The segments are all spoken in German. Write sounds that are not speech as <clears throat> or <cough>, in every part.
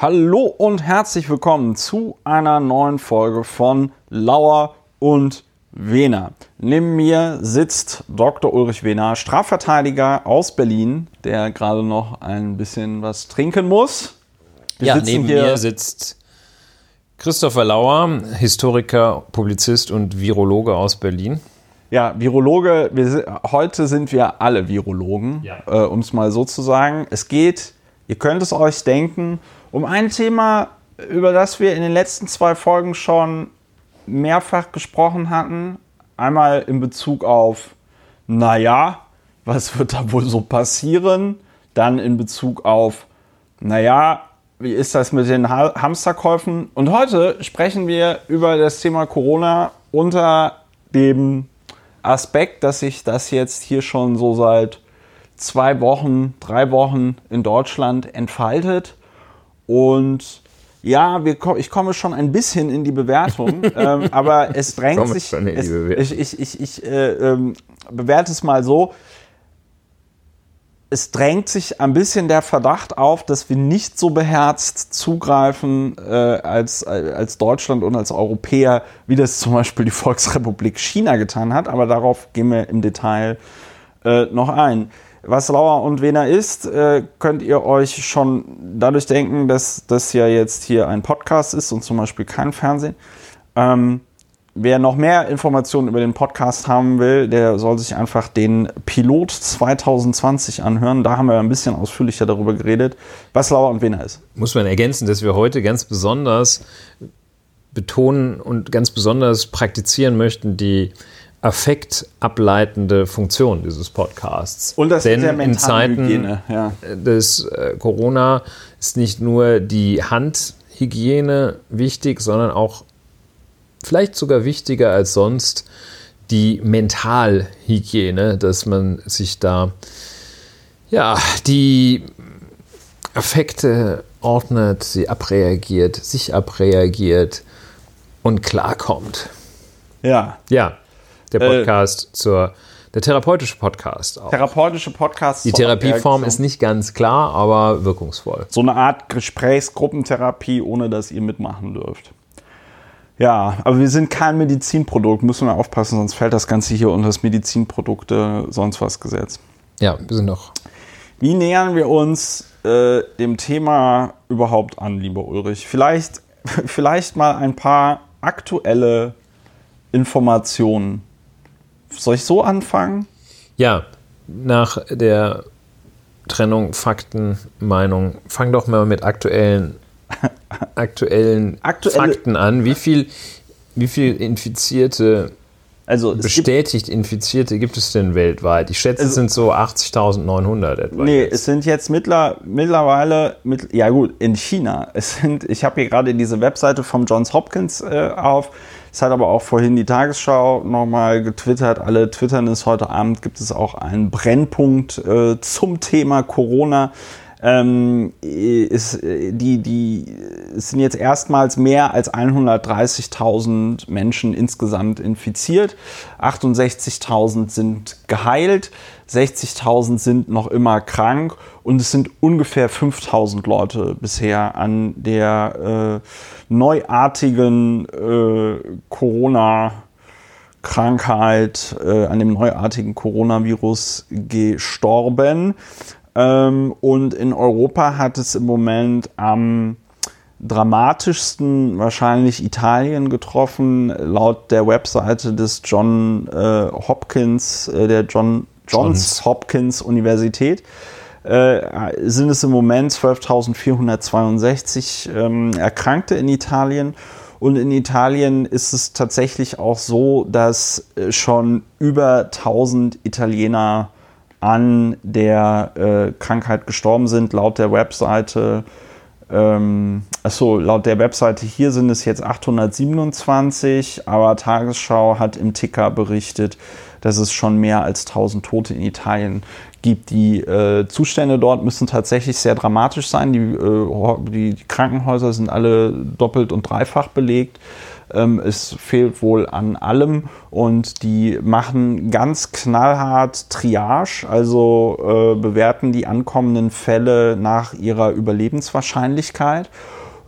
Hallo und herzlich willkommen zu einer neuen Folge von Lauer und Wehner. Neben mir sitzt Dr. Ulrich Wehner, Strafverteidiger aus Berlin, der gerade noch ein bisschen was trinken muss. Wir ja, neben mir sitzt Christopher Lauer, Historiker, Publizist und Virologe aus Berlin. Ja, Virologe, wir, heute sind wir alle Virologen, ja. äh, um es mal so zu sagen. Es geht, ihr könnt es euch denken, um ein Thema, über das wir in den letzten zwei Folgen schon mehrfach gesprochen hatten. Einmal in Bezug auf, naja, was wird da wohl so passieren? Dann in Bezug auf, naja, wie ist das mit den Hamsterkäufen? Und heute sprechen wir über das Thema Corona unter dem Aspekt, dass sich das jetzt hier schon so seit zwei Wochen, drei Wochen in Deutschland entfaltet und ja, wir, ich komme schon ein bisschen in die Bewertung, <laughs> ähm, aber es drängt sich. Es, ich ich, ich, ich äh, ähm, bewerte es mal so. Es drängt sich ein bisschen der Verdacht auf, dass wir nicht so beherzt zugreifen äh, als, als Deutschland und als Europäer, wie das zum Beispiel die Volksrepublik China getan hat. Aber darauf gehen wir im Detail äh, noch ein. Was Lauer und Wiener ist, äh, könnt ihr euch schon dadurch denken, dass das ja jetzt hier ein Podcast ist und zum Beispiel kein Fernsehen. Ähm, wer noch mehr Informationen über den Podcast haben will, der soll sich einfach den Pilot 2020 anhören. Da haben wir ein bisschen ausführlicher darüber geredet, was Lauer und Wiener ist. Muss man ergänzen, dass wir heute ganz besonders betonen und ganz besonders praktizieren möchten, die affektableitende Funktion dieses Podcasts. Und das Denn ist in Zeiten ja. des äh, Corona ist nicht nur die Handhygiene wichtig, sondern auch vielleicht sogar wichtiger als sonst die Mentalhygiene, dass man sich da ja die Affekte ordnet, sie abreagiert, sich abreagiert und klarkommt. Ja. Ja. Der äh, Podcast äh, zur, der therapeutische Podcast auch. Therapeutische Podcast. Die Therapieform ist nicht ganz klar, aber wirkungsvoll. So eine Art Gesprächsgruppentherapie, ohne dass ihr mitmachen dürft. Ja, aber wir sind kein Medizinprodukt, müssen wir aufpassen, sonst fällt das Ganze hier unter das Medizinprodukte sonst was Gesetz. Ja, wir sind noch. Wie nähern wir uns äh, dem Thema überhaupt an, lieber Ulrich? Vielleicht, <laughs> vielleicht mal ein paar aktuelle Informationen soll ich so anfangen? Ja, nach der Trennung Fakten, Meinung, fang doch mal mit aktuellen, <laughs> aktuellen Aktuelle Fakten an. Wie viel, wie viel Infizierte, also bestätigt gibt, Infizierte gibt es denn weltweit? Ich schätze, also, es sind so 80.900 etwa. Nee, jetzt. es sind jetzt mittler, mittlerweile, mit, ja gut, in China. Es sind, ich habe hier gerade diese Webseite vom Johns Hopkins äh, auf. Es hat aber auch vorhin die Tagesschau nochmal getwittert. Alle twittern es heute Abend. Gibt es auch einen Brennpunkt äh, zum Thema Corona. Ähm, ist, die, die, es sind jetzt erstmals mehr als 130.000 Menschen insgesamt infiziert. 68.000 sind geheilt. 60.000 sind noch immer krank und es sind ungefähr 5.000 Leute bisher an der äh, neuartigen äh, Corona- Krankheit, äh, an dem neuartigen Coronavirus gestorben. Ähm, und in Europa hat es im Moment am dramatischsten wahrscheinlich Italien getroffen, laut der Webseite des John äh, Hopkins, äh, der John Johns Hopkins Universität. Äh, sind es im Moment 12.462 ähm, Erkrankte in Italien. Und in Italien ist es tatsächlich auch so, dass äh, schon über 1000 Italiener an der äh, Krankheit gestorben sind, laut der Webseite. Ähm, achso, laut der Webseite hier sind es jetzt 827, aber Tagesschau hat im Ticker berichtet, dass es schon mehr als 1000 Tote in Italien gibt. Die äh, Zustände dort müssen tatsächlich sehr dramatisch sein. Die, äh, die, Krankenhäuser sind alle doppelt und dreifach belegt. Ähm, es fehlt wohl an allem und die machen ganz knallhart Triage, also äh, bewerten die ankommenden Fälle nach ihrer Überlebenswahrscheinlichkeit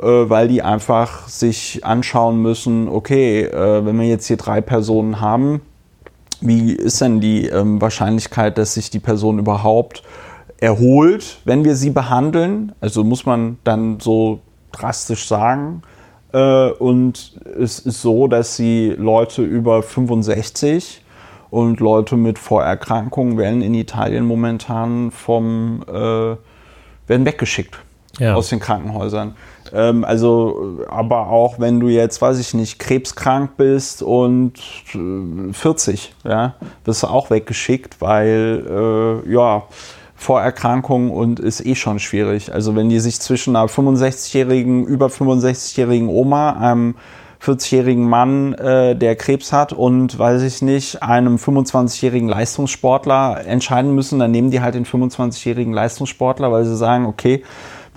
äh, weil die einfach sich anschauen müssen, okay, äh, wenn wir jetzt hier drei Personen haben, wie ist denn die ähm, Wahrscheinlichkeit, dass sich die Person überhaupt erholt, wenn wir sie behandeln? Also muss man dann so drastisch sagen. Äh, und es ist so, dass sie Leute über 65 und Leute mit Vorerkrankungen werden in Italien momentan vom äh, werden weggeschickt ja. aus den Krankenhäusern. Ähm, also, aber auch wenn du jetzt, weiß ich nicht, krebskrank bist und äh, 40, ja, wirst du auch weggeschickt, weil äh, ja Vorerkrankung und ist eh schon schwierig. Also wenn die sich zwischen einer 65-jährigen, über 65-jährigen Oma, einem 40-jährigen Mann, äh, der Krebs hat und, weiß ich nicht, einem 25-jährigen Leistungssportler entscheiden müssen, dann nehmen die halt den 25-jährigen Leistungssportler, weil sie sagen, okay,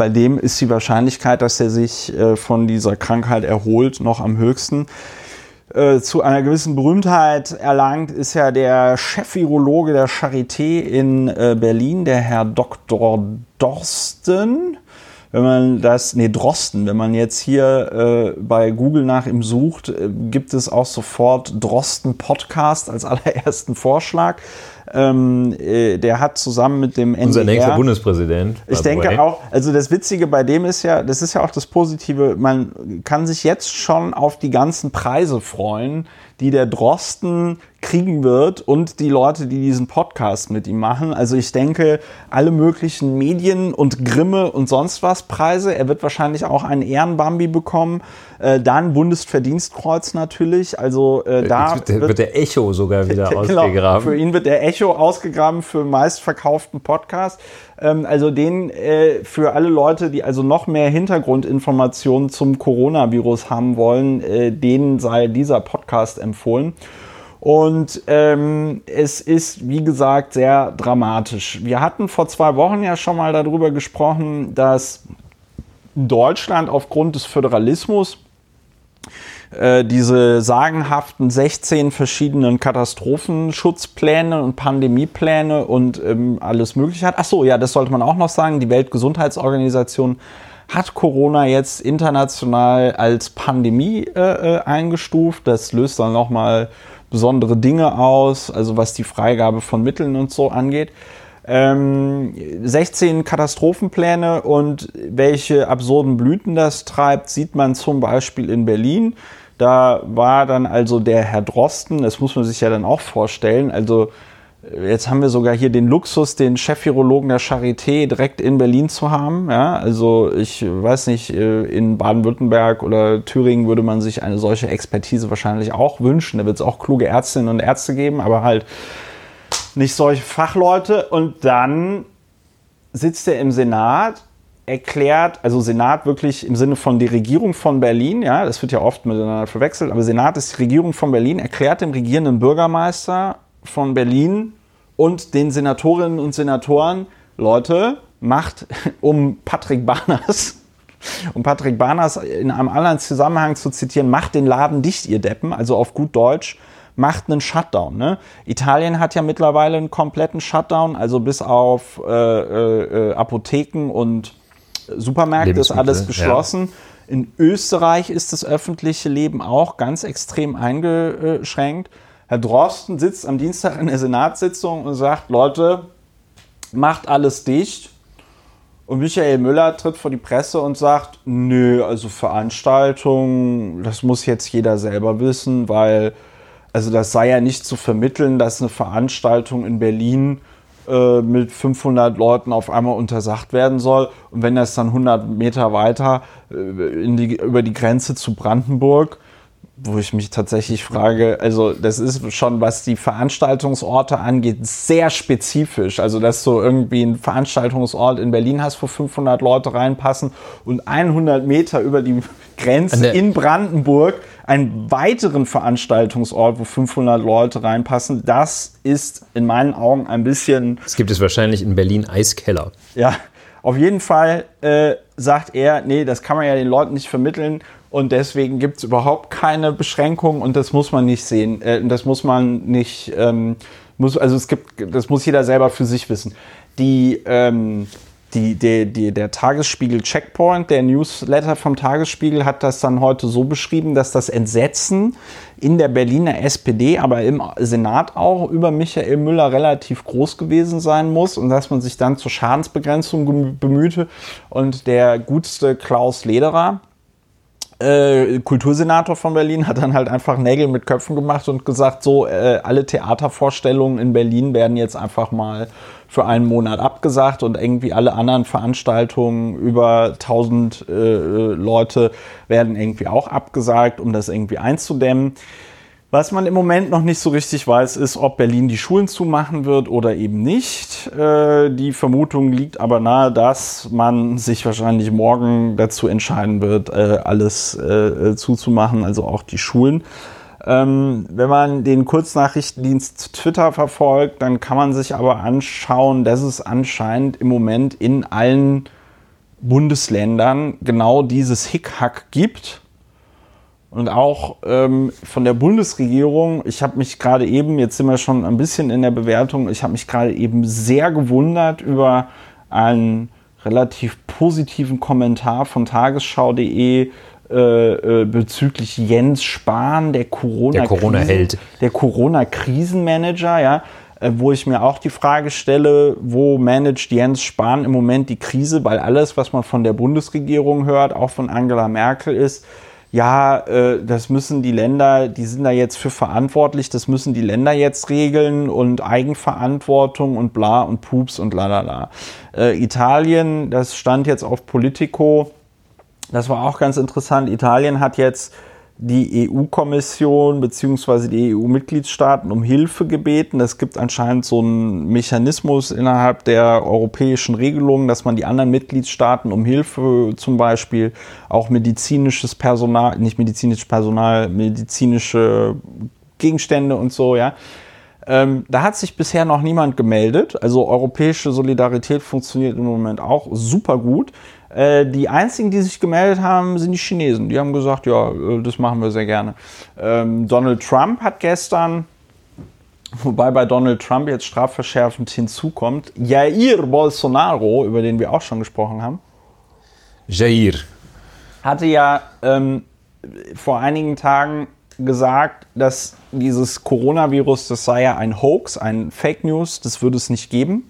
bei dem ist die Wahrscheinlichkeit, dass er sich äh, von dieser Krankheit erholt, noch am höchsten. Äh, zu einer gewissen Berühmtheit erlangt ist ja der Chef-Virologe der Charité in äh, Berlin, der Herr Dr. Dorsten wenn man das, nee, Drosten, wenn man jetzt hier äh, bei Google nach ihm sucht, äh, gibt es auch sofort Drosten Podcast als <laughs> allerersten Vorschlag. Ähm, äh, der hat zusammen mit dem NDR... Unser nächster Bundespräsident. Ich denke way. auch, also das Witzige bei dem ist ja, das ist ja auch das Positive, man kann sich jetzt schon auf die ganzen Preise freuen, die der Drosten kriegen wird und die Leute, die diesen Podcast mit ihm machen. Also ich denke, alle möglichen Medien und Grimme und sonst was Preise. Er wird wahrscheinlich auch einen Ehrenbambi bekommen. Äh, dann Bundesverdienstkreuz natürlich. Also äh, da wird, wird, der Echo sogar <laughs> wieder genau, ausgegraben. Für ihn wird der Echo ausgegraben für meistverkauften Podcast. Ähm, also den äh, für alle Leute, die also noch mehr Hintergrundinformationen zum Coronavirus haben wollen, äh, denen sei dieser Podcast empfohlen. Und ähm, es ist, wie gesagt, sehr dramatisch. Wir hatten vor zwei Wochen ja schon mal darüber gesprochen, dass Deutschland aufgrund des Föderalismus äh, diese sagenhaften 16 verschiedenen Katastrophenschutzpläne und Pandemiepläne und ähm, alles Mögliche hat. Ach so, ja, das sollte man auch noch sagen. Die Weltgesundheitsorganisation hat Corona jetzt international als Pandemie äh, äh eingestuft. Das löst dann nochmal besondere Dinge aus, also was die Freigabe von Mitteln und so angeht. Ähm, 16 Katastrophenpläne und welche absurden Blüten das treibt, sieht man zum Beispiel in Berlin. Da war dann also der Herr Drosten, das muss man sich ja dann auch vorstellen, also Jetzt haben wir sogar hier den Luxus, den Chef-Virologen der Charité direkt in Berlin zu haben. Ja, also ich weiß nicht, äh, in Baden-Württemberg oder Thüringen würde man sich eine solche Expertise wahrscheinlich auch wünschen. Da wird es auch kluge Ärztinnen und Ärzte geben, aber halt nicht solche Fachleute. Und dann sitzt er im Senat, erklärt, also Senat wirklich im Sinne von die Regierung von Berlin, ja, das wird ja oft miteinander verwechselt, aber Senat ist die Regierung von Berlin, erklärt dem regierenden Bürgermeister von Berlin und den Senatorinnen und Senatoren, Leute, macht <laughs> um Patrick Barners, <laughs> um Patrick Barners in einem anderen Zusammenhang zu zitieren, macht den Laden dicht, ihr Deppen, also auf gut Deutsch, macht einen Shutdown. Ne? Italien hat ja mittlerweile einen kompletten Shutdown, also bis auf äh, äh, äh Apotheken und Supermärkte ist alles geschlossen. Ja. In Österreich ist das öffentliche Leben auch ganz extrem eingeschränkt. Herr Drosten sitzt am Dienstag in der Senatssitzung und sagt, Leute, macht alles dicht. Und Michael Müller tritt vor die Presse und sagt, nö, also Veranstaltungen, das muss jetzt jeder selber wissen, weil, also das sei ja nicht zu vermitteln, dass eine Veranstaltung in Berlin äh, mit 500 Leuten auf einmal untersagt werden soll. Und wenn das dann 100 Meter weiter äh, die, über die Grenze zu Brandenburg wo ich mich tatsächlich frage, also das ist schon, was die Veranstaltungsorte angeht, sehr spezifisch. Also, dass du irgendwie einen Veranstaltungsort in Berlin hast, wo 500 Leute reinpassen und 100 Meter über die Grenze in Brandenburg einen weiteren Veranstaltungsort, wo 500 Leute reinpassen. Das ist in meinen Augen ein bisschen... Es gibt es wahrscheinlich in Berlin Eiskeller. Ja, auf jeden Fall äh, sagt er, nee, das kann man ja den Leuten nicht vermitteln und deswegen gibt es überhaupt keine Beschränkungen und das muss man nicht sehen. Äh, das muss man nicht, ähm, muss, also es gibt, das muss jeder selber für sich wissen. Die, ähm, die, die, die, der Tagesspiegel Checkpoint, der Newsletter vom Tagesspiegel, hat das dann heute so beschrieben, dass das Entsetzen in der Berliner SPD, aber im Senat auch über Michael Müller relativ groß gewesen sein muss und dass man sich dann zur Schadensbegrenzung bemühte. Und der gutste Klaus Lederer, äh, Kultursenator von Berlin hat dann halt einfach Nägel mit Köpfen gemacht und gesagt, so äh, alle Theatervorstellungen in Berlin werden jetzt einfach mal für einen Monat abgesagt und irgendwie alle anderen Veranstaltungen über 1000 äh, Leute werden irgendwie auch abgesagt, um das irgendwie einzudämmen. Was man im Moment noch nicht so richtig weiß, ist, ob Berlin die Schulen zumachen wird oder eben nicht. Äh, die Vermutung liegt aber nahe, dass man sich wahrscheinlich morgen dazu entscheiden wird, äh, alles äh, zuzumachen, also auch die Schulen. Ähm, wenn man den Kurznachrichtendienst Twitter verfolgt, dann kann man sich aber anschauen, dass es anscheinend im Moment in allen Bundesländern genau dieses Hickhack gibt und auch ähm, von der Bundesregierung, ich habe mich gerade eben, jetzt sind wir schon ein bisschen in der Bewertung, ich habe mich gerade eben sehr gewundert über einen relativ positiven Kommentar von tagesschau.de äh, äh, bezüglich Jens Spahn, der Corona der Corona-Held, der Corona-Krisenmanager, ja, äh, wo ich mir auch die Frage stelle, wo managt Jens Spahn im Moment die Krise, weil alles, was man von der Bundesregierung hört, auch von Angela Merkel ist, ja, äh, das müssen die Länder, die sind da jetzt für verantwortlich, das müssen die Länder jetzt regeln und Eigenverantwortung und bla und Pups und lalala. Äh, Italien, das stand jetzt auf Politico, das war auch ganz interessant. Italien hat jetzt die EU-Kommission bzw. die EU-Mitgliedstaaten um Hilfe gebeten. Es gibt anscheinend so einen Mechanismus innerhalb der europäischen Regelungen, dass man die anderen Mitgliedstaaten um Hilfe zum Beispiel auch medizinisches Personal, nicht medizinisches Personal, medizinische Gegenstände und so, ja. Ähm, da hat sich bisher noch niemand gemeldet. Also europäische Solidarität funktioniert im Moment auch super gut. Äh, die einzigen, die sich gemeldet haben, sind die Chinesen. Die haben gesagt, ja, äh, das machen wir sehr gerne. Ähm, Donald Trump hat gestern, wobei bei Donald Trump jetzt strafverschärfend hinzukommt, Jair Bolsonaro, über den wir auch schon gesprochen haben. Jair. Hatte ja ähm, vor einigen Tagen gesagt, dass dieses Coronavirus, das sei ja ein Hoax, ein Fake News, das würde es nicht geben.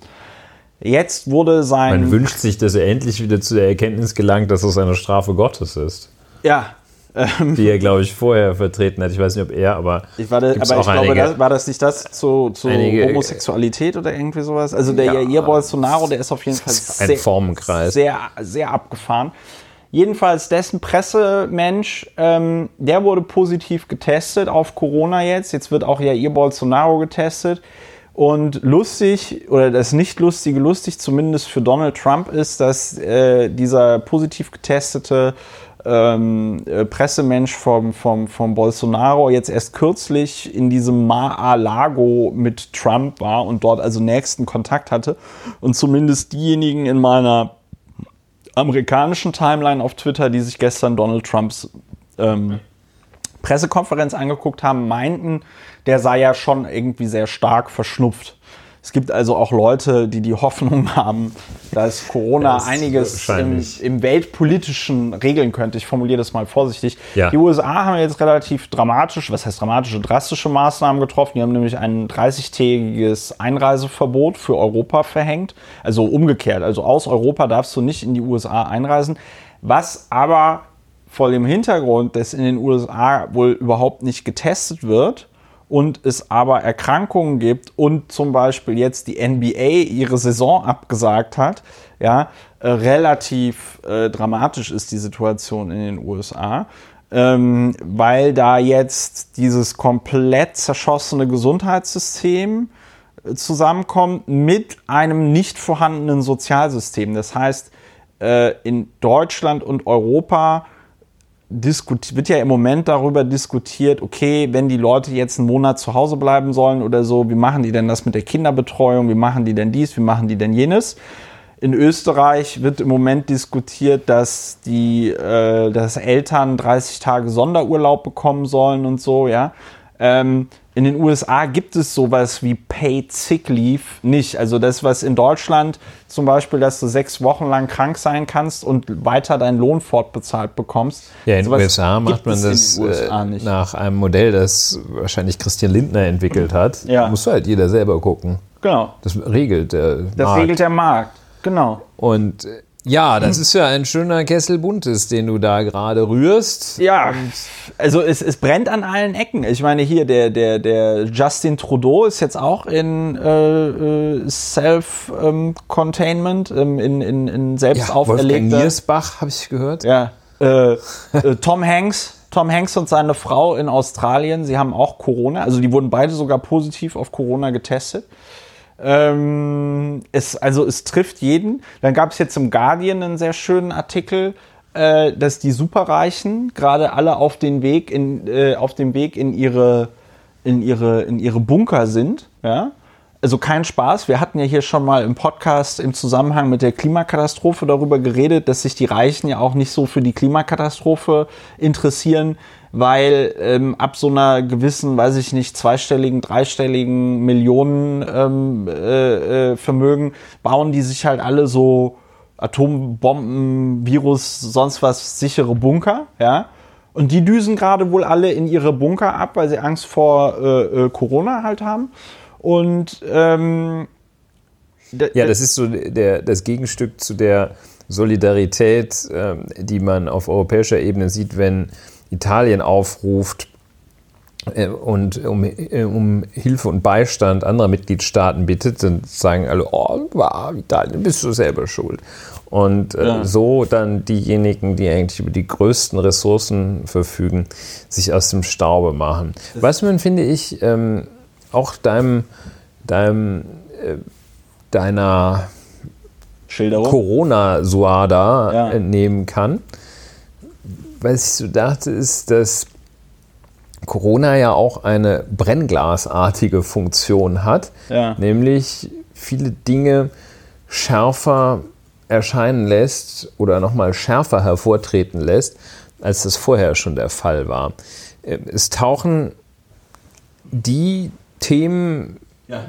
Jetzt wurde sein. Man wünscht sich, dass er endlich wieder zu der Erkenntnis gelangt, dass es eine Strafe Gottes ist. Ja. Ähm, die er, glaube ich, vorher vertreten hat. Ich weiß nicht, ob er, aber. Ich war da, aber ich glaube, das, war das nicht das zu, zu einige, Homosexualität oder irgendwie sowas? Also der ja, Jair Bolsonaro, der ist auf jeden Fall sehr, Formenkreis. sehr, sehr abgefahren. Jedenfalls dessen Pressemensch, ähm, der wurde positiv getestet auf Corona jetzt. Jetzt wird auch Jair Bolsonaro getestet. Und lustig, oder das nicht lustige, lustig zumindest für Donald Trump ist, dass äh, dieser positiv getestete ähm, äh, Pressemensch vom, vom, vom Bolsonaro jetzt erst kürzlich in diesem Mar-a-Lago mit Trump war und dort also nächsten Kontakt hatte. Und zumindest diejenigen in meiner amerikanischen Timeline auf Twitter, die sich gestern Donald Trumps ähm, Pressekonferenz angeguckt haben, meinten, der sei ja schon irgendwie sehr stark verschnupft. Es gibt also auch Leute, die die Hoffnung <laughs> haben, dass Corona das einiges im, im, weltpolitischen regeln könnte. Ich formuliere das mal vorsichtig. Ja. Die USA haben jetzt relativ dramatisch, was heißt dramatische, drastische Maßnahmen getroffen. Die haben nämlich ein 30-tägiges Einreiseverbot für Europa verhängt. Also umgekehrt. Also aus Europa darfst du nicht in die USA einreisen. Was aber vor dem Hintergrund, dass in den USA wohl überhaupt nicht getestet wird, und es aber Erkrankungen gibt und zum Beispiel jetzt die NBA ihre Saison abgesagt hat, ja, äh, relativ äh, dramatisch ist die Situation in den USA. ähm, weil da jetzt dieses komplett zerschossene Gesundheitssystem äh, zusammenkommt mit einem nicht vorhandenen Sozialsystem. Das heißt, äh, in Deutschland und Europa wird ja im Moment darüber diskutiert, okay, wenn die Leute jetzt einen Monat zu Hause bleiben sollen oder so, wie machen die denn das mit der Kinderbetreuung, wie machen die denn dies, wie machen die denn jenes? In Österreich wird im Moment diskutiert, dass die, äh, dass Eltern 30 Tage Sonderurlaub bekommen sollen und so, ja. Ähm, in den USA gibt es sowas wie Paid Sick Leave nicht. Also das, was in Deutschland zum Beispiel, dass du sechs Wochen lang krank sein kannst und weiter deinen Lohn fortbezahlt bekommst. Ja, in den USA macht man das äh, nach einem Modell, das wahrscheinlich Christian Lindner entwickelt hat. Ja. Muss halt jeder selber gucken. Genau. Das regelt der Das Markt. regelt der Markt, genau. Und äh, ja, das ist ja ein schöner Kessel Buntes, den du da gerade rührst. Ja, Und also es, es brennt an allen Ecken. Ich meine, hier der, der, der Justin Trudeau ist jetzt auch in äh, äh Self-Containment, ähm, in, in, in selbst ja, auferlegter... Niersbach, habe ich gehört. Ja, äh, äh, Tom Hanks. Tom Hanks und seine Frau in Australien, sie haben auch Corona, also die wurden beide sogar positiv auf Corona getestet. Ähm, es, also es trifft jeden. Dann gab es jetzt im Guardian einen sehr schönen Artikel, äh, dass die Superreichen gerade alle auf den Weg in, äh, auf dem Weg in ihre, in ihre, in ihre Bunker sind. Ja? Also kein Spaß. Wir hatten ja hier schon mal im Podcast im Zusammenhang mit der Klimakatastrophe darüber geredet, dass sich die Reichen ja auch nicht so für die Klimakatastrophe interessieren, weil ähm, ab so einer gewissen, weiß ich nicht, zweistelligen, dreistelligen Millionen ähm, äh, äh, Vermögen bauen die sich halt alle so Atombomben, Virus, sonst was sichere Bunker, ja. Und die düsen gerade wohl alle in ihre Bunker ab, weil sie Angst vor äh, äh, Corona halt haben. Und ähm, ja, das ist so der, das Gegenstück zu der Solidarität, äh, die man auf europäischer Ebene sieht, wenn Italien aufruft äh, und um, äh, um, Hilfe und Beistand anderer Mitgliedstaaten bittet, dann sagen alle, oh, Italien, bist du selber schuld. Und äh, ja. so dann diejenigen, die eigentlich über die größten Ressourcen verfügen, sich aus dem Staube machen. Das Was man, finde ich, ähm, auch deinem, deinem äh, deiner Corona-Suada ja. entnehmen kann was ich so dachte, ist, dass Corona ja auch eine brennglasartige Funktion hat, ja. nämlich viele Dinge schärfer erscheinen lässt oder nochmal schärfer hervortreten lässt, als das vorher schon der Fall war. Es tauchen die Themen,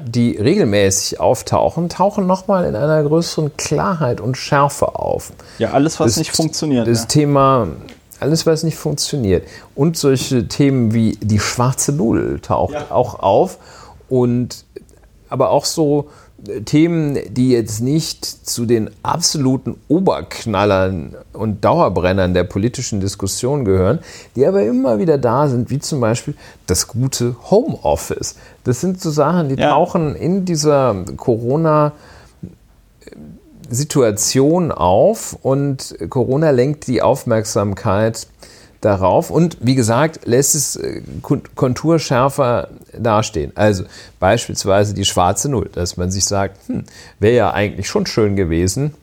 die regelmäßig auftauchen, tauchen nochmal in einer größeren Klarheit und Schärfe auf. Ja, alles, was das, nicht funktioniert. Das ja. Thema alles, was nicht funktioniert. Und solche Themen wie die schwarze Null taucht ja. auch auf. Und aber auch so äh, Themen, die jetzt nicht zu den absoluten Oberknallern und Dauerbrennern der politischen Diskussion gehören, die aber immer wieder da sind, wie zum Beispiel das gute Homeoffice. Das sind so Sachen, die ja. tauchen in dieser Corona- Situation auf und Corona lenkt die Aufmerksamkeit darauf und wie gesagt lässt es äh, konturschärfer dastehen. Also beispielsweise die schwarze Null, dass man sich sagt, hm, wäre ja eigentlich schon schön gewesen,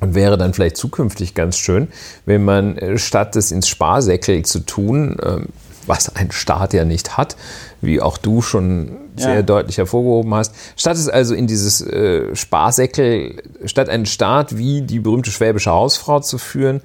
und wäre dann vielleicht zukünftig ganz schön, wenn man äh, statt es ins Sparsäckel zu tun, ähm, was ein Staat ja nicht hat, wie auch du schon sehr ja. deutlich hervorgehoben hast. Statt es also in dieses äh, Sparsäckel, statt einen Staat wie die berühmte schwäbische Hausfrau zu führen,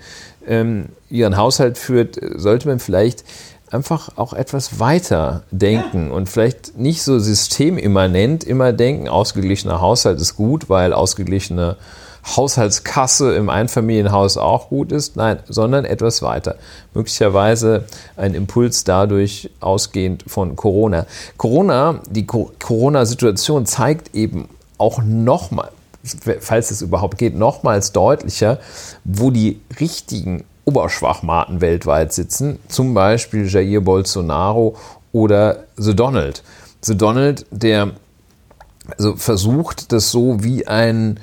ähm, ihren Haushalt führt, sollte man vielleicht einfach auch etwas weiter denken und vielleicht nicht so systemimmanent immer denken, ausgeglichener Haushalt ist gut, weil ausgeglichene Haushaltskasse im Einfamilienhaus auch gut ist, nein, sondern etwas weiter. Möglicherweise ein Impuls dadurch ausgehend von Corona. Corona, die Corona-Situation zeigt eben auch nochmal, falls es überhaupt geht, nochmals deutlicher, wo die richtigen Oberschwachmaten weltweit sitzen, zum Beispiel Jair Bolsonaro oder The Donald. The Donald, der also versucht, das so wie ein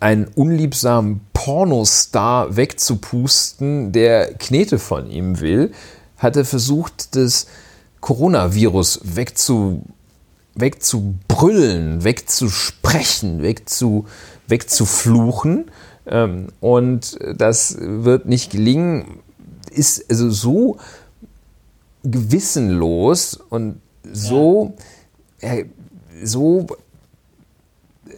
einen unliebsamen Pornostar wegzupusten, der Knete von ihm will, hat er versucht, das Coronavirus wegzu, wegzubrüllen, wegzusprechen, wegzu, wegzufluchen. Ähm, und das wird nicht gelingen, ist also so gewissenlos und so, ja. so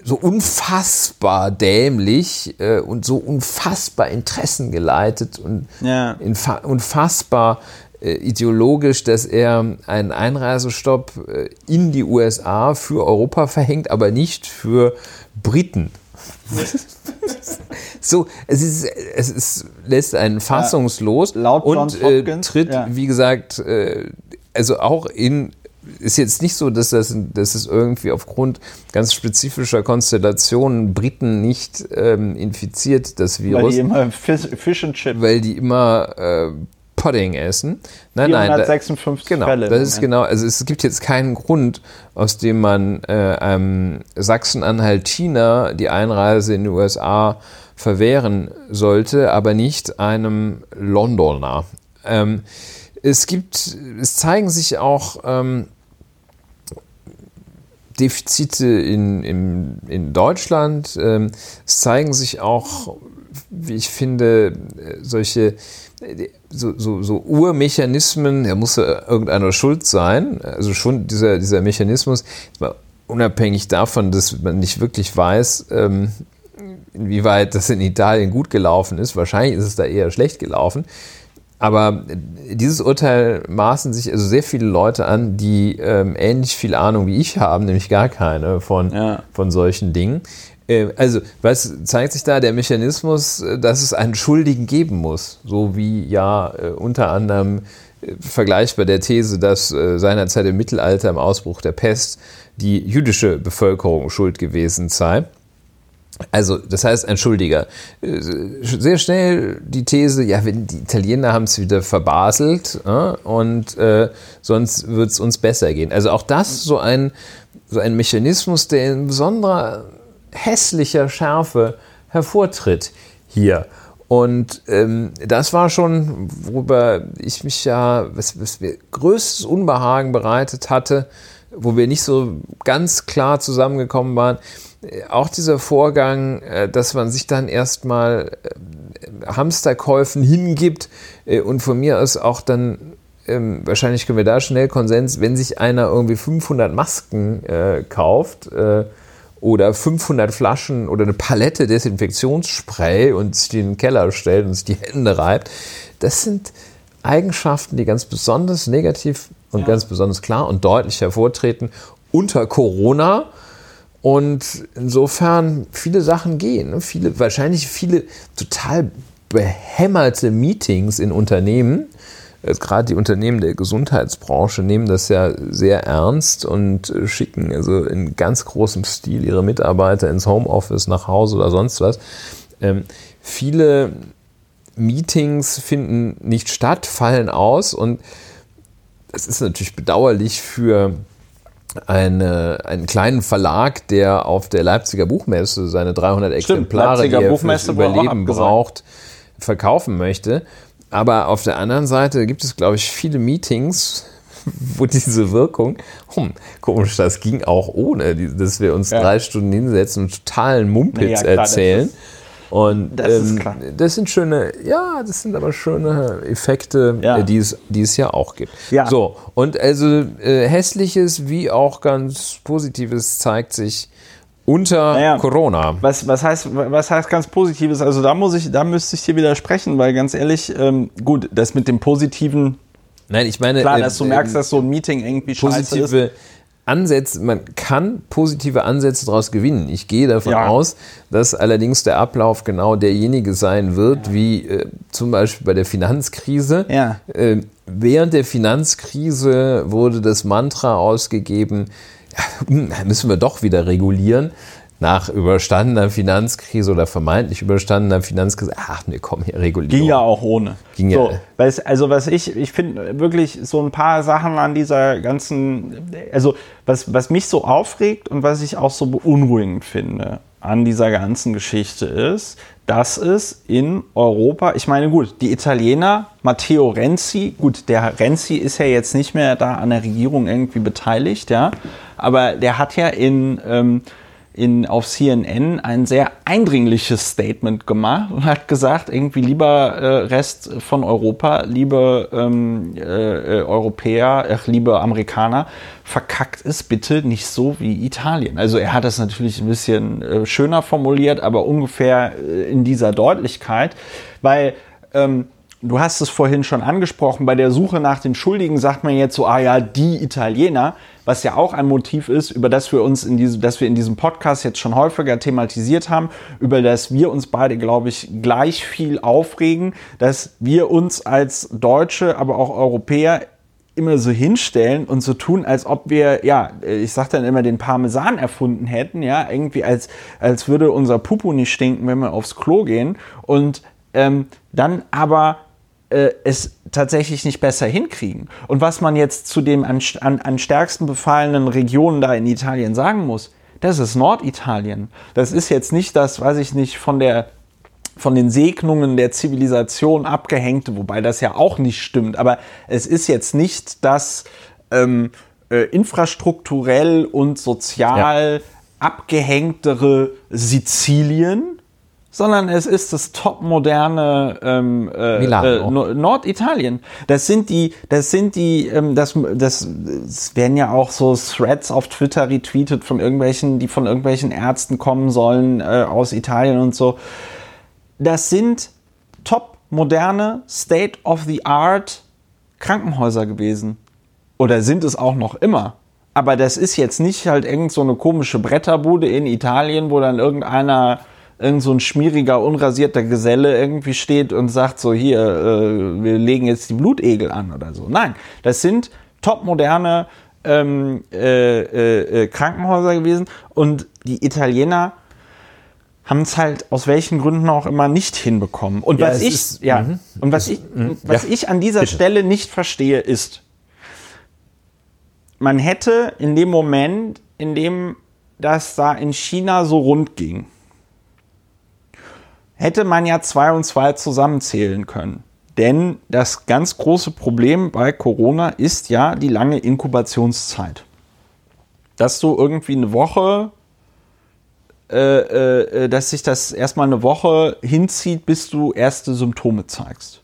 so unfassbar dämlich äh, und so unfassbar interessengeleitet und ja. unfassbar äh, ideologisch, dass er einen Einreisestopp äh, in die USA für Europa verhängt, aber nicht für Briten. <laughs> so, es ist, es ist, lässt einen fassungslos ja, und äh, tritt, wie gesagt, äh, also auch in ist jetzt nicht so, dass, das, dass es irgendwie aufgrund ganz spezifischer Konstellationen Briten nicht ähm, infiziert, das Virus. Weil die immer Fish, and Chips. Weil die immer äh, Pudding essen. Nein, 456 nein, genau, Fälle. Das ist genau, also es gibt jetzt keinen Grund, aus dem man äh, einem Sachsen-Anhaltiner die Einreise in die USA verwehren sollte, aber nicht einem Londoner. Ähm, es gibt, es zeigen sich auch ähm, Defizite in, in, in Deutschland. Ähm, es zeigen sich auch, wie ich finde, solche so, so, so Urmechanismen, da muss ja irgendeiner schuld sein. Also schon dieser, dieser Mechanismus, unabhängig davon, dass man nicht wirklich weiß, ähm, inwieweit das in Italien gut gelaufen ist. Wahrscheinlich ist es da eher schlecht gelaufen. Aber dieses Urteil maßen sich also sehr viele Leute an, die ähm, ähnlich viel Ahnung wie ich haben, nämlich gar keine von, ja. von solchen Dingen. Äh, also, was zeigt sich da? Der Mechanismus, äh, dass es einen Schuldigen geben muss. So wie ja äh, unter anderem äh, vergleichbar der These, dass äh, seinerzeit im Mittelalter im Ausbruch der Pest die jüdische Bevölkerung schuld gewesen sei. Also, das heißt, ein Schuldiger. Äh, sehr schnell die These, ja, wenn die Italiener haben es wieder verbaselt äh, und äh, sonst wird es uns besser gehen. Also auch das so ein, so ein Mechanismus, der in besonderer hässlicher Schärfe hervortritt hier. Und ähm, das war schon, worüber ich mich ja, was, was mir größtes Unbehagen bereitet hatte, wo wir nicht so ganz klar zusammengekommen waren auch dieser Vorgang, äh, dass man sich dann erstmal äh, Hamsterkäufen hingibt äh, und von mir aus auch dann, ähm, wahrscheinlich können wir da schnell Konsens, wenn sich einer irgendwie 500 Masken kauft oder 500 Flaschen oder eine Palette Desinfektionsspray und sich die in den Keller stellt und sich die Hände reibt, das sind Eigenschaften, die ganz besonders negativ und ja. ganz besonders klar und deutlich hervortreten unter Corona und insofern viele Sachen gehen. Ne? Viele, wahrscheinlich viele total behämmerte Meetings in Unternehmen. Gerade die Unternehmen der Gesundheitsbranche nehmen das ja sehr ernst und schicken also in ganz großem Stil ihre Mitarbeiter ins Homeoffice, nach Hause oder sonst was. Ähm, viele Meetings finden nicht statt, fallen aus und das ist natürlich bedauerlich für eine, einen kleinen Verlag, der auf der Leipziger Buchmesse seine 300 Exemplare, Stimmt, die er fürs Überleben braucht, verkaufen möchte. Aber auf der anderen Seite gibt es, glaube ich, viele Meetings, wo diese Wirkung, hm, komisch, das ging auch ohne, dass wir uns ja. drei Stunden hinsetzen und totalen Mumpitz ja, erzählen. Und das, ähm, das, sind schöne, ja, das sind aber schöne Effekte, ja. Äh, die, es, die es ja auch gibt. Ja. So, und also äh, Hässliches wie auch ganz Positives zeigt sich unter naja, Corona. Was, was, heißt, was heißt ganz Positives? Also da muss ich, da müsste ich dir widersprechen, weil ganz ehrlich, ähm, gut, das mit dem Positiven. Nein, ich meine. Klar, dass du äh, merkst, dass so ein Meeting irgendwie scheiße ist Ansätze, man kann positive Ansätze daraus gewinnen. Ich gehe davon ja. aus, dass allerdings der Ablauf genau derjenige sein wird, ja. wie äh, zum Beispiel bei der Finanzkrise. Ja. Äh, während der Finanzkrise wurde das Mantra ausgegeben, hm, müssen wir doch wieder regulieren. Nach überstandener Finanzkrise oder vermeintlich überstandener Finanzkrise, ach, wir kommen hier reguliert. Ging ja auch ohne. Ging so, ja. Weil also was ich, ich finde wirklich so ein paar Sachen an dieser ganzen, also was, was mich so aufregt und was ich auch so beunruhigend finde an dieser ganzen Geschichte ist, dass es in Europa, ich meine gut, die Italiener, Matteo Renzi, gut, der Renzi ist ja jetzt nicht mehr da an der Regierung irgendwie beteiligt, ja, aber der hat ja in ähm, in, auf CNN ein sehr eindringliches Statement gemacht und hat gesagt, irgendwie lieber äh, Rest von Europa, liebe ähm, äh, äh, Europäer, äh, liebe Amerikaner, verkackt es bitte nicht so wie Italien. Also er hat das natürlich ein bisschen äh, schöner formuliert, aber ungefähr äh, in dieser Deutlichkeit, weil ähm, du hast es vorhin schon angesprochen, bei der Suche nach den Schuldigen sagt man jetzt so, ah ja, die Italiener was ja auch ein Motiv ist, über das wir uns in diesem, das wir in diesem Podcast jetzt schon häufiger thematisiert haben, über das wir uns beide, glaube ich, gleich viel aufregen, dass wir uns als Deutsche, aber auch Europäer immer so hinstellen und so tun, als ob wir, ja, ich sag dann immer, den Parmesan erfunden hätten, ja, irgendwie als, als würde unser Pupu nicht stinken, wenn wir aufs Klo gehen. Und ähm, dann aber äh, es tatsächlich nicht besser hinkriegen. Und was man jetzt zu dem an, an, an stärksten befallenen Regionen da in Italien sagen muss, das ist Norditalien. Das ist jetzt nicht das, weiß ich nicht, von der von den Segnungen der Zivilisation abgehängte, wobei das ja auch nicht stimmt. Aber es ist jetzt nicht das ähm, äh, infrastrukturell und sozial ja. abgehängtere Sizilien, sondern es ist das topmoderne ähm, äh, äh, Norditalien. Das sind die, das sind die, ähm, das, das, das werden ja auch so Threads auf Twitter retweetet von irgendwelchen, die von irgendwelchen Ärzten kommen sollen äh, aus Italien und so. Das sind topmoderne, State of the Art Krankenhäuser gewesen. Oder sind es auch noch immer. Aber das ist jetzt nicht halt irgend so eine komische Bretterbude in Italien, wo dann irgendeiner irgend so ein schmieriger, unrasierter Geselle irgendwie steht und sagt so, hier, äh, wir legen jetzt die Blutegel an oder so. Nein, das sind topmoderne ähm, äh, äh, äh Krankenhäuser gewesen und die Italiener haben es halt aus welchen Gründen auch immer nicht hinbekommen. Und ja, was ich, ist, ja, -hmm. und was ich, was ja, ich an dieser bitte. Stelle nicht verstehe, ist, man hätte in dem Moment, in dem das da in China so rund ging, hätte man ja zwei und zwei zusammenzählen können. Denn das ganz große Problem bei Corona ist ja die lange Inkubationszeit. Dass du irgendwie eine Woche, äh, äh, äh, dass sich das erstmal eine Woche hinzieht, bis du erste Symptome zeigst.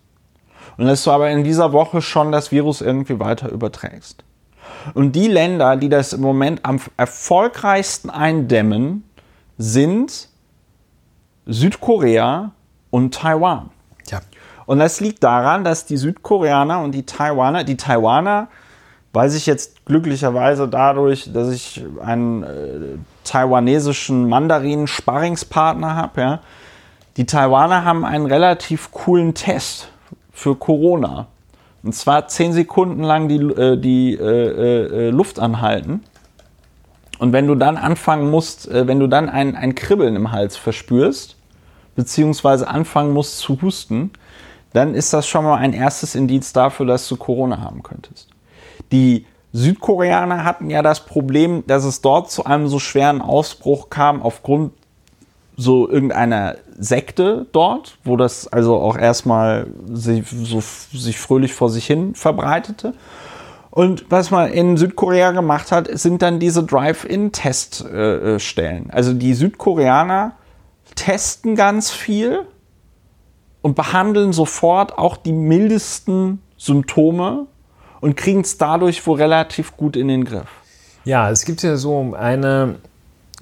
Und dass du aber in dieser Woche schon das Virus irgendwie weiter überträgst. Und die Länder, die das im Moment am erfolgreichsten eindämmen, sind Südkorea und Taiwan. Ja. Und das liegt daran, dass die Südkoreaner und die Taiwaner, die Taiwaner, weiß ich jetzt glücklicherweise dadurch, dass ich einen äh, taiwanesischen Mandarin-Sparringspartner habe, ja, die Taiwaner haben einen relativ coolen Test für Corona. Und zwar zehn Sekunden lang die, äh, die äh, äh, Luft anhalten. Und wenn du dann anfangen musst, äh, wenn du dann ein, ein Kribbeln im Hals verspürst, beziehungsweise anfangen musst zu husten, dann ist das schon mal ein erstes Indiz dafür, dass du Corona haben könntest. Die Südkoreaner hatten ja das Problem, dass es dort zu einem so schweren Ausbruch kam aufgrund so irgendeiner Sekte dort, wo das also auch erstmal sich, so, sich fröhlich vor sich hin verbreitete. Und was man in Südkorea gemacht hat, sind dann diese Drive-In-Teststellen. also die Südkoreaner testen ganz viel und behandeln sofort auch die mildesten Symptome und kriegen es dadurch wohl relativ gut in den Griff. Ja, es gibt ja so eine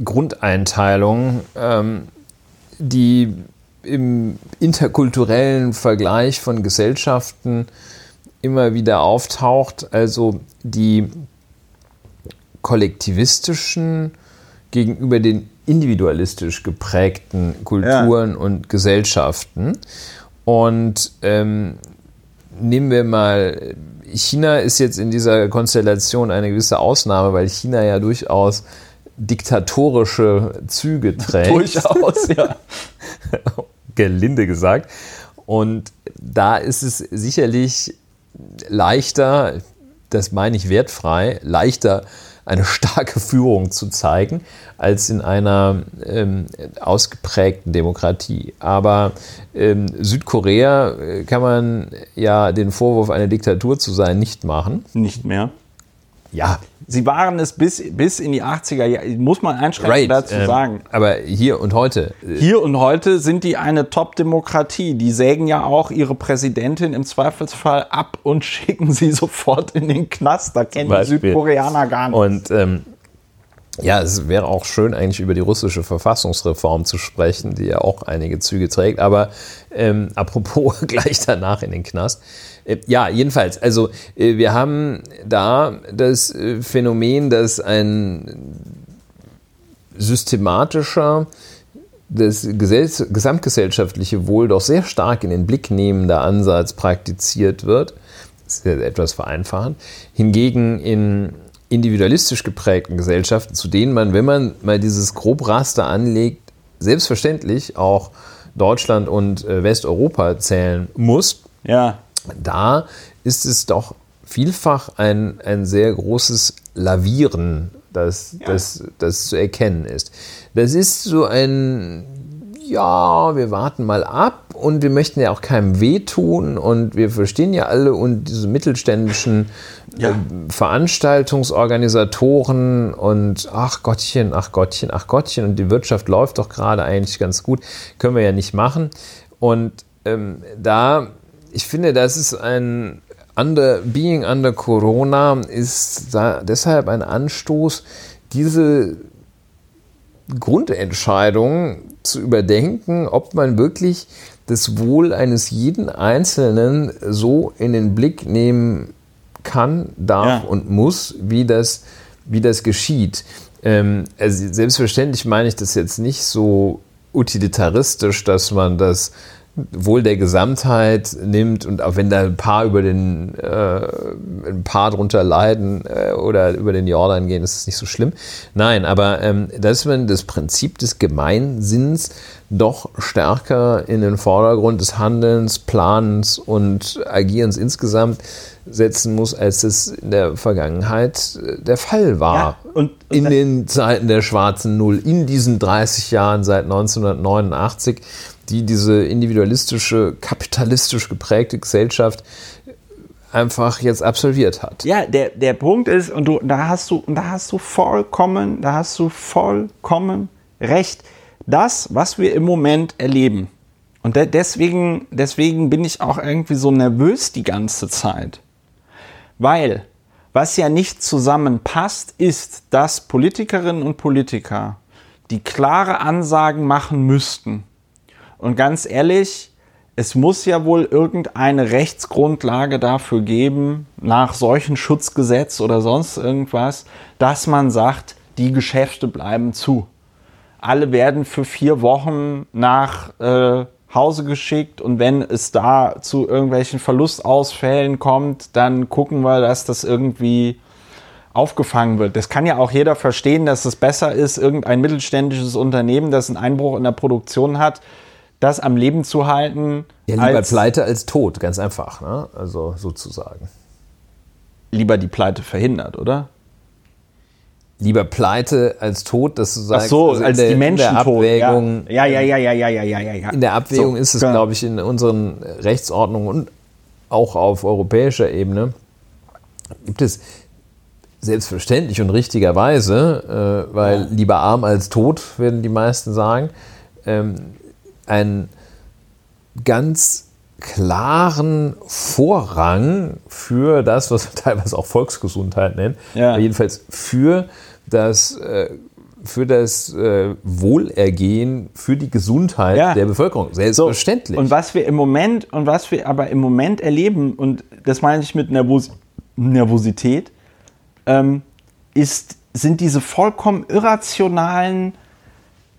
Grundeinteilung, ähm, die im interkulturellen Vergleich von Gesellschaften immer wieder auftaucht. Also die kollektivistischen gegenüber den individualistisch geprägten Kulturen ja. und Gesellschaften. Und ähm, nehmen wir mal, China ist jetzt in dieser Konstellation eine gewisse Ausnahme, weil China ja durchaus diktatorische Züge <laughs> trägt. Durchaus, ja. <laughs> Gelinde gesagt. Und da ist es sicherlich leichter, das meine ich wertfrei, leichter eine starke Führung zu zeigen, als in einer ähm, ausgeprägten Demokratie. Aber ähm, Südkorea äh, kann man ja den Vorwurf, eine Diktatur zu sein, nicht machen. Nicht mehr. Ja, sie waren es bis, bis in die 80er Jahre, muss man einschränkend right. dazu ähm, sagen. Aber hier und heute. Äh, hier und heute sind die eine Top-Demokratie. Die sägen ja auch ihre Präsidentin im Zweifelsfall ab und <laughs> schicken sie sofort in den Knast. Da kennen die Südkoreaner gar nicht. Und ähm, ja, es wäre auch schön, eigentlich über die russische Verfassungsreform zu sprechen, die ja auch einige Züge trägt. Aber ähm, apropos <laughs> gleich danach in den Knast. Äh, ja, jedenfalls, also äh, wir haben da das äh, Phänomen, dass ein systematischer, das gesamtgesellschaftliche Wohl doch sehr stark in den Blick nehmender Ansatz praktiziert wird. Das ist etwas vereinfachend. Hingegen in individualistisch geprägten Gesellschaften, zu denen man, wenn man mal dieses Grobraster anlegt, selbstverständlich auch Deutschland und Westeuropa zählen muss. Ja. Da ist es doch vielfach ein, ein sehr großes Lavieren, das, ja. das, das zu erkennen ist. Das ist so ein ja, wir warten mal ab und wir möchten ja auch keinem wehtun und wir verstehen ja alle und diese mittelständischen ja. äh, Veranstaltungsorganisatoren und ach Gottchen, ach Gottchen, ach Gottchen und die Wirtschaft läuft doch gerade eigentlich ganz gut, können wir ja nicht machen. Und ähm, da, ich finde, das ist ein under, Being under Corona ist deshalb ein Anstoß, diese Grundentscheidung zu überdenken, ob man wirklich das Wohl eines jeden Einzelnen so in den Blick nehmen kann, darf ja. und muss, wie das, wie das geschieht. Ähm, also selbstverständlich meine ich das jetzt nicht so utilitaristisch, dass man das Wohl der Gesamtheit nimmt und auch wenn da ein paar über den äh, ein paar drunter leiden äh, oder über den Jordan gehen, ist es nicht so schlimm. Nein, aber ähm, dass man das Prinzip des Gemeinsinns doch stärker in den Vordergrund des Handelns, Planens und Agierens insgesamt setzen muss, als es in der Vergangenheit äh, der Fall war. Ja, und, und in den Zeiten der schwarzen Null, in diesen 30 Jahren seit 1989 die diese individualistische, kapitalistisch geprägte Gesellschaft einfach jetzt absolviert hat. Ja, der, der Punkt ist, und du, da hast du, da hast du vollkommen, da hast du vollkommen recht. Das, was wir im Moment erleben, und de deswegen, deswegen bin ich auch irgendwie so nervös die ganze Zeit. Weil, was ja nicht zusammenpasst, ist, dass Politikerinnen und Politiker die klare Ansagen machen müssten, und ganz ehrlich, es muss ja wohl irgendeine Rechtsgrundlage dafür geben, nach solchen Schutzgesetz oder sonst irgendwas, dass man sagt, die Geschäfte bleiben zu. Alle werden für vier Wochen nach äh, Hause geschickt und wenn es da zu irgendwelchen Verlustausfällen kommt, dann gucken wir, dass das irgendwie aufgefangen wird. Das kann ja auch jeder verstehen, dass es besser ist, irgendein mittelständisches Unternehmen, das einen Einbruch in der Produktion hat, das am Leben zu halten. Ja, lieber als, Pleite als tot, ganz einfach, ne? also sozusagen. Lieber die Pleite verhindert, oder? Lieber Pleite als tot, dass du sagst, Ach so, also als der, die Menschen in der Abwägung, tot. Ja. ja, ja, ja, ja, ja, ja, ja, ja. In der Abwägung so, ist es, genau. glaube ich, in unseren Rechtsordnungen und auch auf europäischer Ebene gibt es selbstverständlich und richtigerweise, äh, weil ja. lieber arm als tot, werden die meisten sagen, ähm, einen ganz klaren Vorrang für das, was wir <laughs> teilweise auch Volksgesundheit nennen, ja. jedenfalls für das, äh, für das äh, Wohlergehen, für die Gesundheit ja. der Bevölkerung. Selbstverständlich. So, und was wir im Moment, und was wir aber im Moment erleben, und das meine ich mit Nervos Nervosität, ähm, ist, sind diese vollkommen irrationalen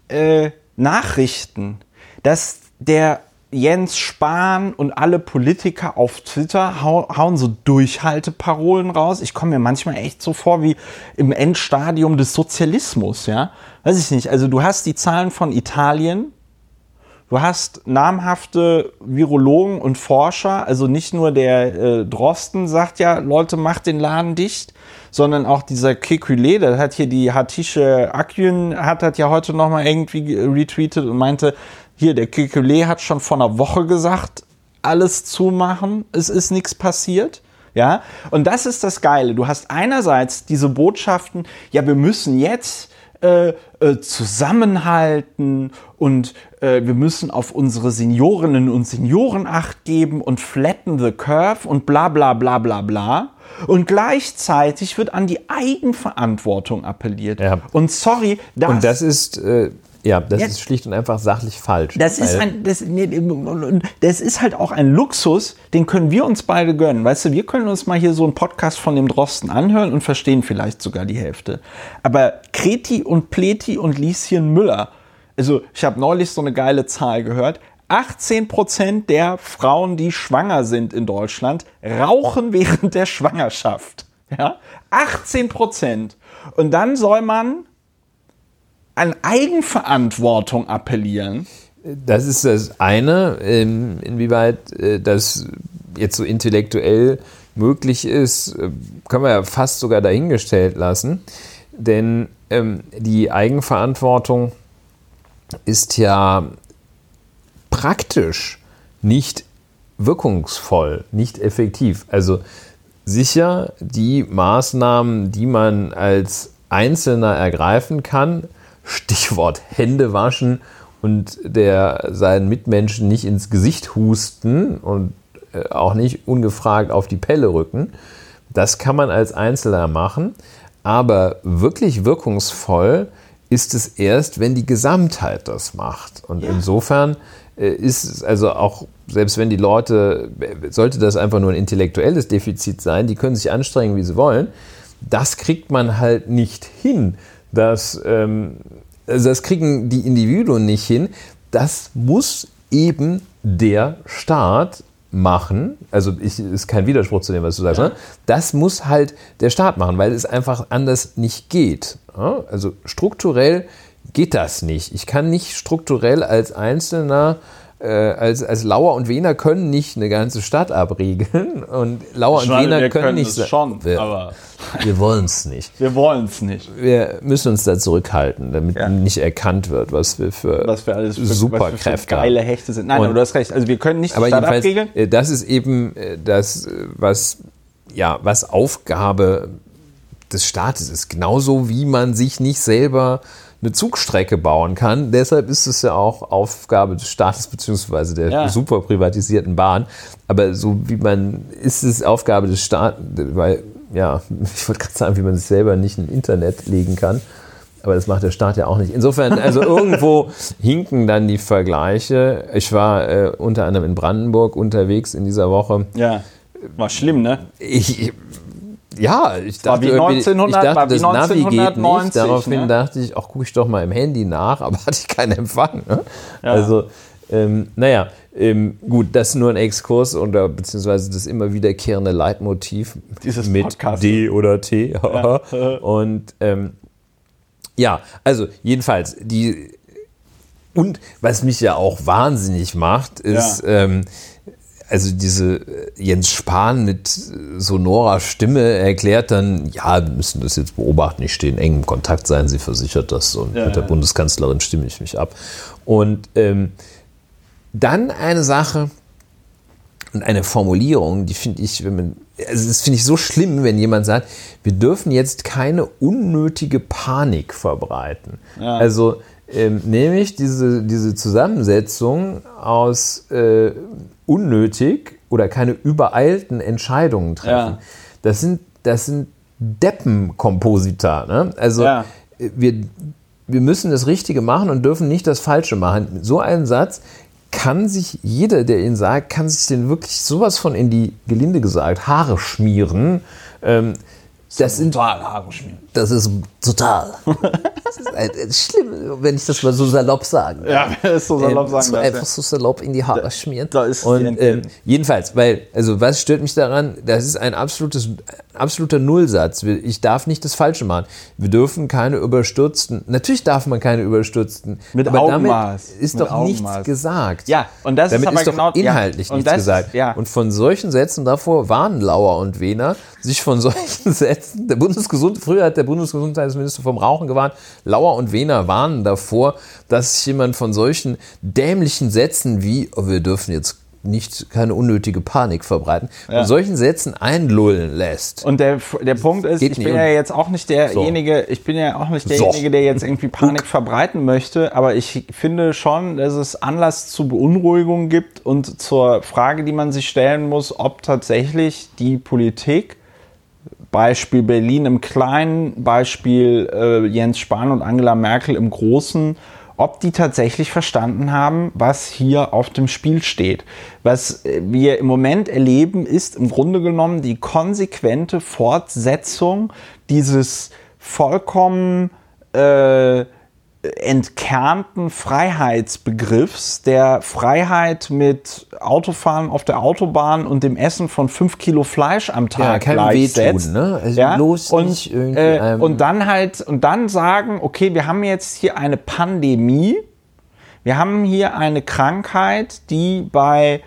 äh, Nachrichten dass der Jens Spahn und alle Politiker auf Twitter hauen so Durchhalteparolen raus. Ich komme mir manchmal echt so vor wie im Endstadium des Sozialismus, ja. Weiß ich nicht. Also du hast die Zahlen von Italien, Du hast namhafte Virologen und Forscher, also nicht nur der äh, Drosten sagt ja, Leute, macht den Laden dicht, sondern auch dieser Kekulé, der hat hier die Hatische Akün, hat das ja heute nochmal irgendwie retweetet und meinte, hier, der Kekulé hat schon vor einer Woche gesagt, alles zumachen, es ist nichts passiert. Ja, und das ist das Geile. Du hast einerseits diese Botschaften, ja, wir müssen jetzt äh, äh, zusammenhalten und äh, wir müssen auf unsere Seniorinnen und Senioren acht geben und flatten the curve und bla bla bla bla bla. Und gleichzeitig wird an die Eigenverantwortung appelliert. Ja. Und sorry, das, und das ist äh, ja, das ja, ist schlicht und einfach sachlich falsch. Das ist, ein, das, das ist halt auch ein Luxus, den können wir uns beide gönnen. Weißt du, wir können uns mal hier so einen Podcast von dem Drosten anhören und verstehen vielleicht sogar die Hälfte. Aber Kreti und Pleti und Lieschen Müller, also ich habe neulich so eine geile Zahl gehört, 18 Prozent der Frauen, die schwanger sind in Deutschland, rauchen während der Schwangerschaft. Ja? 18 Prozent. Und dann soll man an Eigenverantwortung appellieren. Das ist das eine, ähm, inwieweit äh, das jetzt so intellektuell möglich ist, äh, können wir ja fast sogar dahingestellt lassen. Denn ähm, die Eigenverantwortung ist ja praktisch nicht wirkungsvoll, nicht effektiv. Also sicher die Maßnahmen, die man als Einzelner ergreifen kann, Stichwort Hände waschen und der seinen Mitmenschen nicht ins Gesicht husten und äh, auch nicht ungefragt auf die Pelle rücken. Das kann man als Einzelner machen, aber wirklich wirkungsvoll ist es erst, wenn die Gesamtheit das macht. Und ja. insofern äh, ist es also auch, selbst wenn die Leute, sollte das einfach nur ein intellektuelles Defizit sein, die können sich anstrengen, wie sie wollen, das kriegt man halt nicht hin, dass ähm, also das kriegen die Individuen nicht hin. Das muss eben der Staat machen. Also ich, ist kein Widerspruch zu dem, was du sagst. Ja. Ne? Das muss halt der Staat machen, weil es einfach anders nicht geht. Also strukturell geht das nicht. Ich kann nicht strukturell als Einzelner äh, als, als Lauer und Wiener können nicht eine ganze Stadt abriegeln und Lauer und Wiener können, können nicht. Es schon, wir, aber wir wollen es nicht. <laughs> Wir wollen es nicht. Wir müssen uns da zurückhalten, damit ja. nicht erkannt wird, was wir für, was wir alles für Superkräfte für geile Hechte sind. Nein, und, du hast recht. Also wir können nicht die Stadt abriegeln. Äh, das ist eben äh, das, was ja was Aufgabe des Staates ist. Genauso wie man sich nicht selber eine Zugstrecke bauen kann. Deshalb ist es ja auch Aufgabe des Staates beziehungsweise der ja. super privatisierten Bahn. Aber so wie man ist es Aufgabe des Staates, weil ja, <laughs> ich wollte gerade sagen, wie man sich selber nicht ein Internet legen kann. Aber das macht der Staat ja auch nicht. Insofern, also <laughs> irgendwo hinken dann die Vergleiche. Ich war äh, unter anderem in Brandenburg unterwegs in dieser Woche. Ja, war schlimm, ne? Ich, ja, ich dachte, wie 1900, ich dachte das Navi geht nicht. Daraufhin ne? dachte ich, auch gucke ich doch mal im Handy nach, aber <laughs> hatte ich keinen Empfang. Ne? Ja. Also, ähm, naja, ähm, gut, das ist nur ein Exkurs oder beziehungsweise das immer wiederkehrende Leitmotiv Dieses mit Podcast. D oder T. Ja. <laughs> Und ähm, ja, also jedenfalls die und was mich ja auch wahnsinnig macht, ist ja. ähm, also diese äh, Jens Spahn mit sonorer Stimme erklärt dann, ja, wir müssen das jetzt beobachten, ich stehe in engem Kontakt, seien Sie versichert das und ja, mit der ja. Bundeskanzlerin stimme ich mich ab. Und ähm, dann eine Sache und eine Formulierung, die finde ich, wenn man, also das finde ich so schlimm, wenn jemand sagt, wir dürfen jetzt keine unnötige Panik verbreiten. Ja. Also ähm, nämlich diese, diese Zusammensetzung aus äh, unnötig oder keine übereilten Entscheidungen treffen. Ja. Das sind, das sind Deppenkomposita. Ne? Also ja. wir, wir müssen das Richtige machen und dürfen nicht das Falsche machen. So ein Satz kann sich jeder, der ihn sagt, kann sich den wirklich sowas von in die, gelinde gesagt, Haare schmieren. Ähm, Das sind total Haare schmieren. Das ist total. das ist ein, schlimm, wenn ich das mal so salopp sagen Ja, das ist so salopp ähm, sagen so Einfach ja. so salopp in die Haare Da- schmieren. da ist Und ähm, jedenfalls, weil, also was stört mich daran? Das ist ein absolutes, absoluter Nullsatz. Ich darf nicht das Falsche machen. Wir dürfen keine überstürzten, natürlich darf man keine überstürzten, Mit aber Augenmaß. damit ist Mit doch nichts Augenmaß. gesagt. Ja, und das damit ist aber doch genau- ja, inhaltlich und nichts das- gesagt. ja. Und von solchen Sätzen davor warnen Lauer und Wehner sich von <laughs> solchen Sätzen. Der Bundesgesund, früher hat der Bundesgesundheitsminister vom Rauchen gewarnt. Lauer und Wehner warnen davor, dass sich jemand von solchen dämlichen Sätzen wie oh, wir dürfen jetzt nicht keine unnötige Panik verbreiten, von solchen Sätzen einlullen lässt. Und der, der Punkt ist, ich bin ja jetzt auch nicht derjenige, ich bin ja auch nicht derjenige, der jetzt irgendwie Panik verbreiten möchte, aber ich finde schon, dass es Anlass zu Beunruhigung gibt und zur Frage, die man sich stellen muss, ob tatsächlich die Politik, Beispiel Berlin im Kleinen, Beispiel äh, Jens Spahn und Angela Merkel im Großen, ob die tatsächlich verstanden haben, was hier auf dem Spiel steht. Was äh, wir im Moment erleben, ist im Grunde genommen die konsequente Fortsetzung dieses vollkommen äh, entkernten Freiheitsbegriffs, der Freiheit mit Autofahren auf der Autobahn und dem Essen von fünf Kilo Fleisch am Tag keinem gleichsetzt. wehtun, ne? Also ja? bloß und, nicht irgendwie äh, und dann halt und dann sagen, okay, wir haben jetzt hier eine Pandemie, wir haben hier eine Krankheit, die bei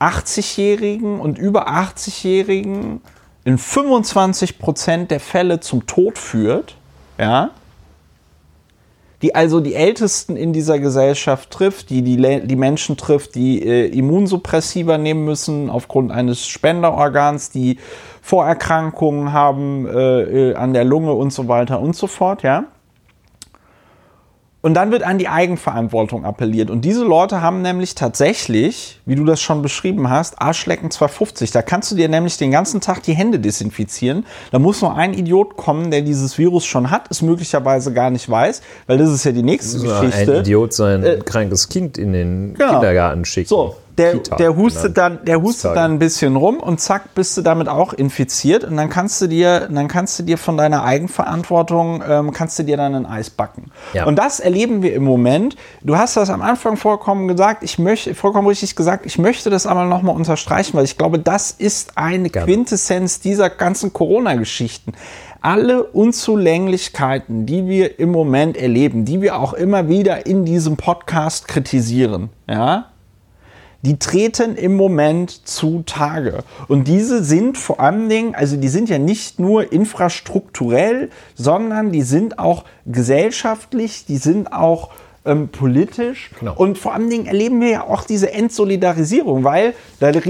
80-Jährigen und über 80-Jährigen in 25 Prozent der Fälle zum Tod führt, ja, die also die Ältesten in dieser Gesellschaft trifft, die die, die Menschen trifft, die äh, Immunsuppressiva nehmen müssen aufgrund eines Spenderorgans, die Vorerkrankungen haben äh, äh, an der Lunge und so weiter und so fort, ja. Und dann wird an die Eigenverantwortung appelliert. Und diese Leute haben nämlich tatsächlich, wie du das schon beschrieben hast, Arschlecken 250. Da kannst du dir nämlich den ganzen Tag die Hände desinfizieren. Da muss nur ein Idiot kommen, der dieses Virus schon hat, es möglicherweise gar nicht weiß, weil das ist ja die nächste So ein Geschichte. Idiot sein krankes Kind in den Genau. Kindergarten schicken. So, der, Kita der hustet genannt. dann, der hustet dann ein bisschen rum und zack, bist du damit auch infiziert und dann kannst du dir, dann kannst du dir von deiner Eigenverantwortung, ähm, kannst du dir dann ein Eis backen. Ja. Und das erleben wir im Moment. Du hast das am Anfang vollkommen gesagt, ich möchte, vollkommen richtig gesagt, ich möchte das aber nochmal unterstreichen, weil ich glaube, das ist eine Gerne. Quintessenz dieser ganzen Corona-Geschichten. Alle Unzulänglichkeiten, die wir im Moment erleben, die wir auch immer wieder in diesem Podcast kritisieren, ja, die treten im Moment zutage. Und diese sind vor allen Dingen, also die sind ja nicht nur infrastrukturell, sondern die sind auch gesellschaftlich, die sind auch ähm, politisch. Genau. Und vor allen Dingen erleben wir ja auch diese Entsolidarisierung, weil da, da,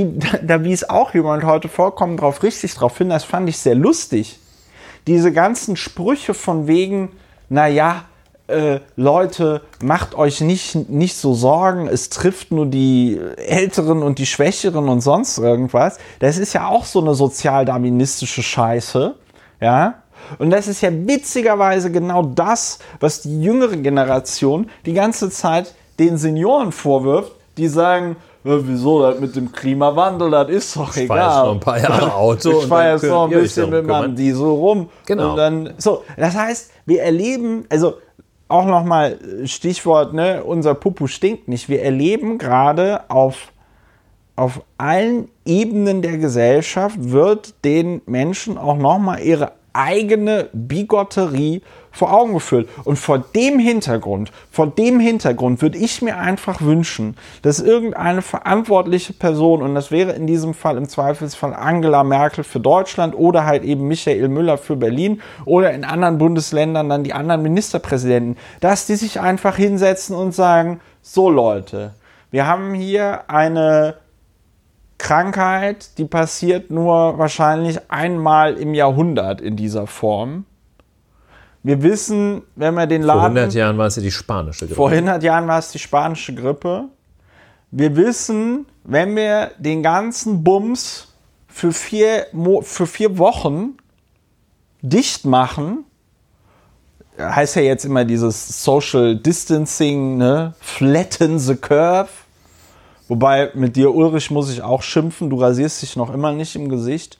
da wies auch jemand heute vollkommen drauf richtig drauf hin, das fand ich sehr lustig. Diese ganzen Sprüche von wegen, naja, äh, Leute, macht euch nicht, nicht so Sorgen, es trifft nur die Älteren und die Schwächeren und sonst irgendwas. Das ist ja auch so eine sozialdarwinistische Scheiße, ja. Und das ist ja witzigerweise genau das, was die jüngere Generation die ganze Zeit den Senioren vorwirft, die sagen, "Ja, wieso das mit dem Klimawandel, das ist doch Ich egal. fahre jetzt noch ein paar Jahre <laughs> Auto. Ich fahre jetzt noch ein bisschen mit meinem. Diesel rum. Genau. Und dann, so, das heißt, wir erleben, also auch nochmal Stichwort, ne, unser Pupu stinkt nicht. Wir erleben gerade auf, auf allen Ebenen der Gesellschaft wird den Menschen auch nochmal ihre eigene Bigotterie vor Augen geführt. Und vor dem Hintergrund, vor dem Hintergrund würde ich mir einfach wünschen, dass irgendeine verantwortliche Person, und das wäre in diesem Fall im Zweifelsfall Angela Merkel für Deutschland oder halt eben Michael Müller für Berlin oder in anderen Bundesländern dann die anderen Ministerpräsidenten, dass die sich einfach hinsetzen und sagen, so Leute, wir haben hier eine Krankheit, die passiert nur wahrscheinlich einmal im Jahrhundert in dieser Form. Wir wissen, wenn wir den Vor Laden 100 Jahren war es ja die spanische Grippe. vor 100 Jahren war es die spanische Grippe. Wir wissen, wenn wir den ganzen Bums für vier, Mo für vier Wochen dicht machen, heißt ja jetzt immer dieses Social Distancing, ne? flatten the curve. Wobei mit dir, Ulrich, muss ich auch schimpfen, du rasierst dich noch immer nicht im Gesicht.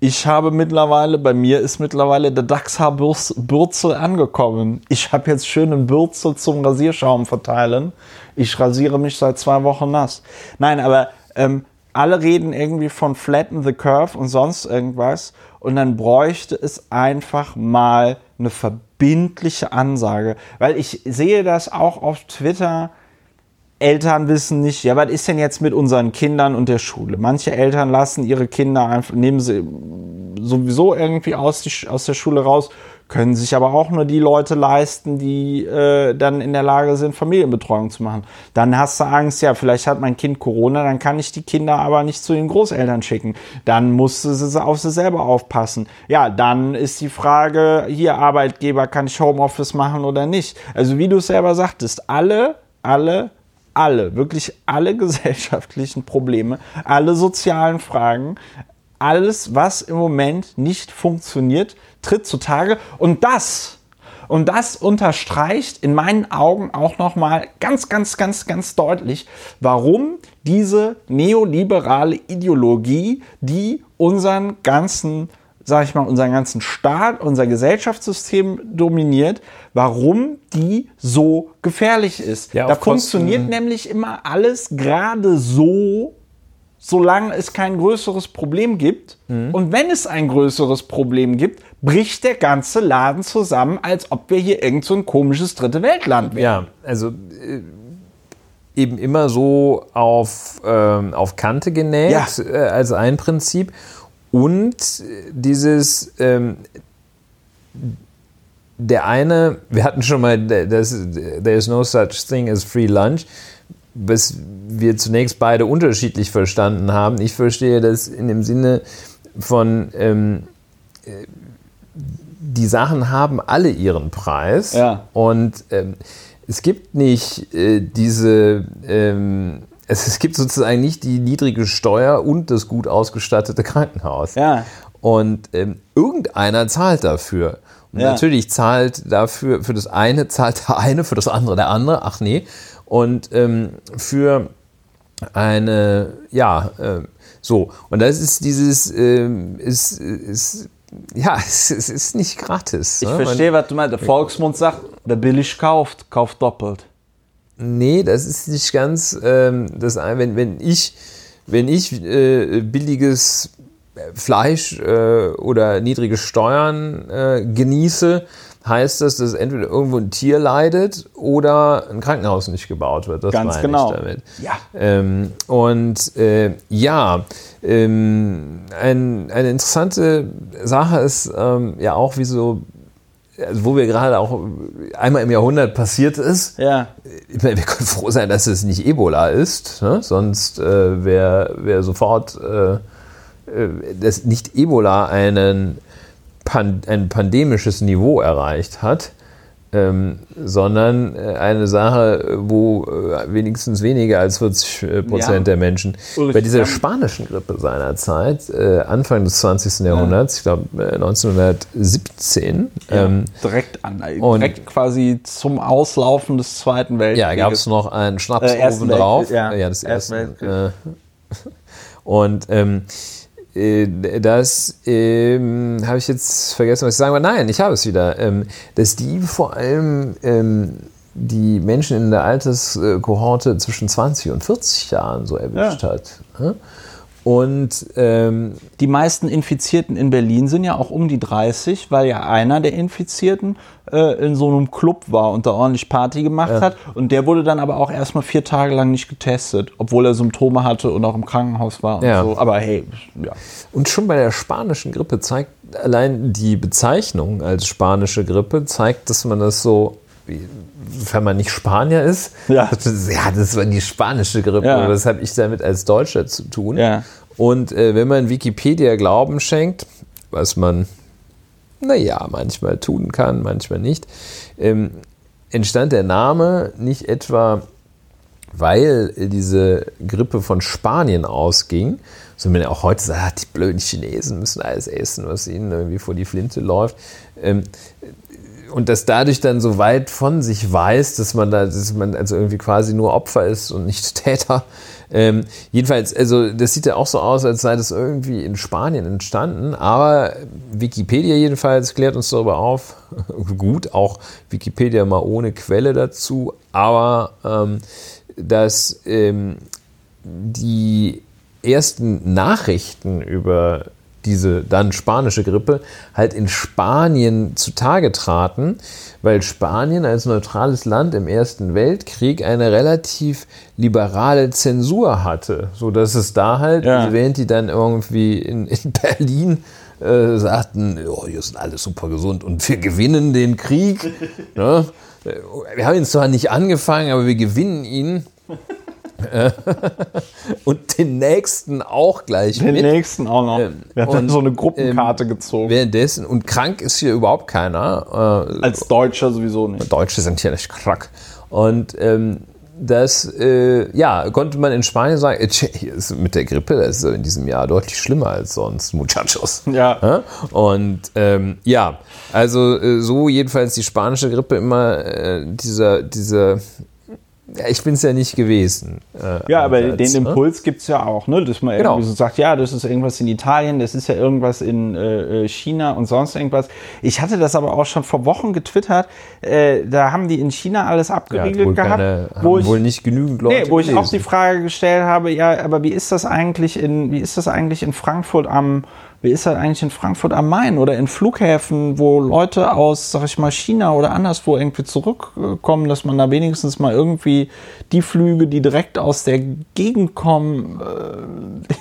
Ich habe mittlerweile, bei mir ist mittlerweile der Dachshaarbürzel angekommen. Ich habe jetzt schönen Bürzel zum Rasierschaum verteilen. Ich rasiere mich seit zwei Wochen nass. Nein, aber ähm, alle reden irgendwie von Flatten the Curve und sonst irgendwas. Und dann bräuchte es einfach mal eine verbindliche Ansage. Weil ich sehe das auch auf Twitter Eltern wissen nicht, ja, was ist denn jetzt mit unseren Kindern und der Schule? Manche Eltern lassen ihre Kinder einfach, nehmen sie sowieso irgendwie aus, die, aus der Schule raus, können sich aber auch nur die Leute leisten, die äh, dann in der Lage sind, Familienbetreuung zu machen. Dann hast du Angst, ja, vielleicht hat mein Kind Corona, dann kann ich die Kinder aber nicht zu den Großeltern schicken. Dann musst du sie auf sie selber aufpassen. Ja, dann ist die Frage, hier Arbeitgeber, kann ich Homeoffice machen oder nicht? Also wie du selber sagtest, alle, alle alle, wirklich alle <laughs> gesellschaftlichen Probleme, alle sozialen Fragen, alles, was im Moment nicht funktioniert, tritt zutage. Und das, und das unterstreicht in meinen Augen auch nochmal ganz, ganz, ganz, ganz deutlich, warum diese neoliberale Ideologie, die unseren ganzen sage ich mal, unseren ganzen Staat, unser Gesellschaftssystem dominiert, warum die so gefährlich ist. Ja, da funktioniert Kosten. nämlich immer alles gerade so, solange es kein größeres Problem gibt. Mhm. Und wenn es ein größeres Problem gibt, bricht der ganze Laden zusammen, als ob wir hier irgend so ein komisches dritte Weltland wären. Ja, also äh, eben immer so auf, ähm, auf Kante genäht, ja. äh, als ein Prinzip. Und dieses, ähm, der eine, wir hatten schon mal, das, there is no such thing as free lunch, was wir zunächst beide unterschiedlich verstanden haben. Ich verstehe das in dem Sinne von, ähm, die Sachen haben alle ihren Preis. Ja. Und ähm, es gibt nicht äh, diese, ähm, es, es gibt sozusagen nicht die niedrige Steuer und das gut ausgestattete <laughs> Krankenhaus. Ja. Und ähm, irgendeiner zahlt dafür. Und ja. natürlich zahlt dafür, für das eine <laughs> zahlt der eine, für das andere der andere. Ach nee. Und ähm, für eine, ja, äh, so. Und das ist dieses, äh, ist, ist, ja, <laughs> es, es, ist nicht gratis. Ich ne? verstehe, was du meinst. Der Volksmund sagt, wer billig kauft, kauft doppelt. Nee, das ist nicht ganz ähm, das wenn, wenn ich, wenn ich äh, billiges Fleisch äh, oder niedrige Steuern äh, genieße, heißt das, dass entweder irgendwo ein Tier leidet oder ein Krankenhaus nicht gebaut wird. Das Ganz genau. damit. Ja. Ähm, und äh, ja, ähm, ein, eine interessante Sache ist ähm, ja auch, wie so also wo wir gerade auch einmal im Jahrhundert passiert ist. Ja. wir können froh sein, dass es nicht Ebola ist, ne? sonst äh, wäre wär sofort äh, äh, dass nicht Ebola einen Pan ein pandemisches Niveau erreicht hat, ähm, sondern äh, eine Sache, wo äh, wenigstens weniger als 40 äh, Prozent ja. der Menschen bei dieser spanischen Grippe seinerzeit, äh, Anfang des 20. Jahrhunderts, ich glaube 1917. Ja, ähm, direkt an, direkt quasi zum Auslaufen des Zweiten Weltkrieges. Ja, gab es noch einen Schnaps oben drauf. Ja, ja, das erste. <laughs> und ähm, äh, das ähm, habe ich jetzt vergessen, was ich sagen wollte. Nein, ich habe es wieder. Ähm, dass die vor allem ähm, die Menschen in der Alterskohorte zwischen 20 und 40 Jahren so erwischt ja. hat. Und ähm, die meisten Infizierten in Berlin sind ja auch um die 30, weil ja einer der Infizierten äh, in so einem Club war und da ordentlich Party gemacht ja. hat. Und der wurde dann aber auch erstmal vier Tage lang nicht getestet, obwohl er Symptome hatte und auch im Krankenhaus war und ja. so. Aber hey, ja. Und schon bei der spanischen Grippe zeigt allein die Bezeichnung als spanische Grippe, zeigt, dass man das so wenn man nicht Spanier ist, ja, <laughs> ja das war die spanische Grippe. Ja. Was habe ich damit als Deutscher zu tun? Ja. Und äh, wenn man Wikipedia Glauben schenkt, was man, naja, manchmal tun kann, manchmal nicht, ähm, entstand der Name nicht etwa, weil diese Grippe von Spanien ausging, sondern man auch heute sagt, die blöden Chinesen müssen alles essen, was ihnen irgendwie vor die Flinte läuft. Ähm, und das dadurch dann so weit von sich weiß, dass man da, dass man also irgendwie quasi nur Opfer ist und nicht <laughs> Täter. Ähm, jedenfalls, also das sieht ja auch so aus, als sei das irgendwie in Spanien entstanden, aber Wikipedia jedenfalls klärt uns darüber auf. <laughs> Gut, auch Wikipedia mal ohne Quelle dazu, aber ähm, dass ähm, die ersten Nachrichten über diese dann spanische Grippe halt in Spanien zutage traten, weil Spanien als neutrales Land im Ersten Weltkrieg eine relativ liberale Zensur hatte, so dass es da halt, ja. während die dann irgendwie in, in Berlin äh, sagten, oh, hier sind alle super gesund und wir gewinnen den Krieg. <laughs> ne? Wir haben ihn zwar nicht angefangen, aber wir gewinnen ihn. <laughs> und den nächsten auch gleich den mit. Nächsten auch noch. Ähm, Wir haben so eine Gruppenkarte ähm, gezogen. Währenddessen, und krank ist hier überhaupt keiner. Äh, Als Deutscher sowieso nicht. Deutsche sind hier nicht krank. Und ähm, das, äh, ja, konnte man in Spanien sagen, äh, mit der Grippe, das ist in diesem Jahr deutlich schlimmer als sonst, Muchachos. Ja. Und ähm, ja, also äh, so jedenfalls die spanische Grippe immer äh, dieser, dieser ja, ich bin es ja nicht gewesen. Äh, ja, aber als, den ne? Impuls gibt es ja auch, ne? dass man genau. irgendwie so sagt, ja, das ist irgendwas in Italien, das ist ja irgendwas in äh, äh, China und sonst irgendwas. Ich hatte das aber auch schon vor Wochen getwittert, äh, da haben die in China alles abgeriegelt ja, gehabt. Keine, wo ich, wohl nicht genügend Leute nee, wo gelesen. ich auch die Frage gestellt habe, ja, aber wie ist das eigentlich in, wie ist das eigentlich in Frankfurt am wie ist das eigentlich in Frankfurt am Main oder in Flughäfen, wo Leute aus, sag ich mal, China oder anderswo irgendwie zurückkommen, dass man da wenigstens mal irgendwie die Flüge, die direkt aus der Gegend kommen,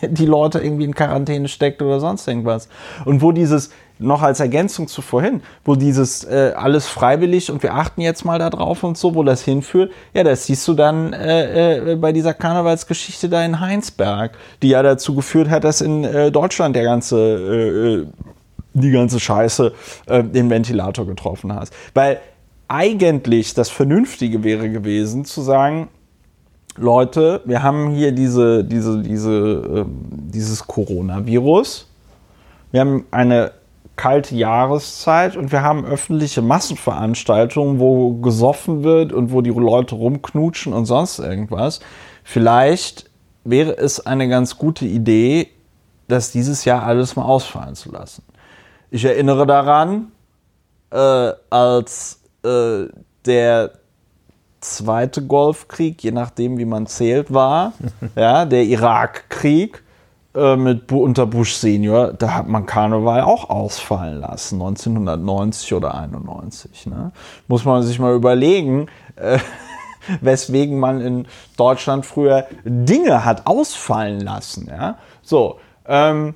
äh, <laughs> die Leute irgendwie in Quarantäne steckt oder sonst irgendwas. Und wo dieses, noch als Ergänzung zu vorhin, wo dieses äh, alles freiwillig und wir achten jetzt mal da drauf und so, wo das hinführt, ja, das siehst du dann äh, äh, bei dieser Karnevalsgeschichte da in Heinsberg, die ja dazu geführt hat, dass in äh, Deutschland der ganze äh, äh, die ganze Scheiße den Ventilator getroffen hat. Weil eigentlich das Vernünftige wäre gewesen, zu sagen, Leute, wir haben hier diese, diese, diese, ähm, dieses Coronavirus. Wir haben eine kalte Jahreszeit und wir haben öffentliche Massenveranstaltungen, wo gesoffen wird und wo die Leute rumknutschen und sonst irgendwas. Vielleicht wäre es eine ganz gute Idee, das dieses Jahr alles mal ausfallen zu lassen. Ich erinnere daran, äh, als äh, der zweite Golfkrieg, je nachdem wie man zählt, war, <laughs> ja, der Irakkrieg, äh, mit unter Bush Senior, da hat man Karneval auch ausfallen lassen, 1990 oder 91. Ne? Muss man sich mal überlegen, äh, <laughs> weswegen man in Deutschland früher Dinge hat ausfallen lassen. Ja? So, ähm,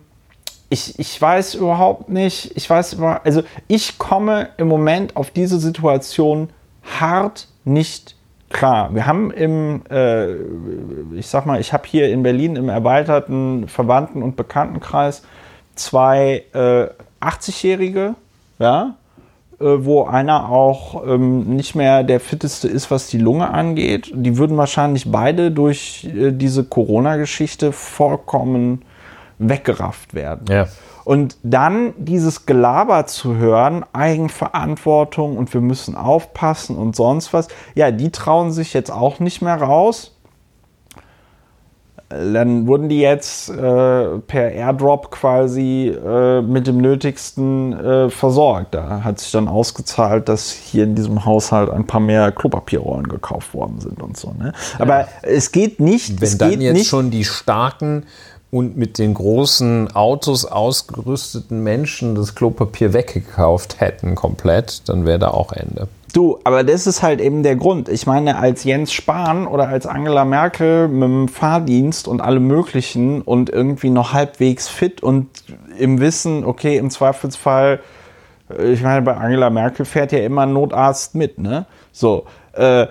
ich, ich weiß überhaupt nicht, ich weiß also ich komme im Moment auf diese Situation hart nicht klar, wir haben im, äh, ich sag mal, ich habe hier in Berlin im erweiterten Verwandten- und Bekanntenkreis zwei äh, 80-Jährige, ja, äh, wo einer auch ähm, nicht mehr der fitteste ist, was die Lunge angeht. Die würden wahrscheinlich beide durch äh, diese Corona-Geschichte vollkommen weggerafft werden. Ja. Und dann dieses Gelaber zu hören, Eigenverantwortung und wir müssen aufpassen und sonst was, ja, die trauen sich jetzt auch nicht mehr raus. Dann wurden die jetzt äh, per Airdrop quasi äh, mit dem Nötigsten äh, versorgt. Da hat sich dann ausgezahlt, dass hier in diesem Haushalt ein paar mehr Klopapierrollen gekauft worden sind und so. Ne? Aber ja. es geht nicht. Wenn es dann geht jetzt nicht, schon die starken und mit den großen Autos ausgerüsteten Menschen das Klopapier weggekauft hätten komplett, dann wäre da auch Ende. Du, aber das ist halt eben der Grund. Ich meine, als Jens Spahn oder als Angela Merkel mit dem Fahrdienst und allem Möglichen und irgendwie noch halbwegs fit und im Wissen, okay, im Zweifelsfall, äh, ich meine, bei Angela Merkel fährt ja immer ein Notarzt mit, ne? So, äh,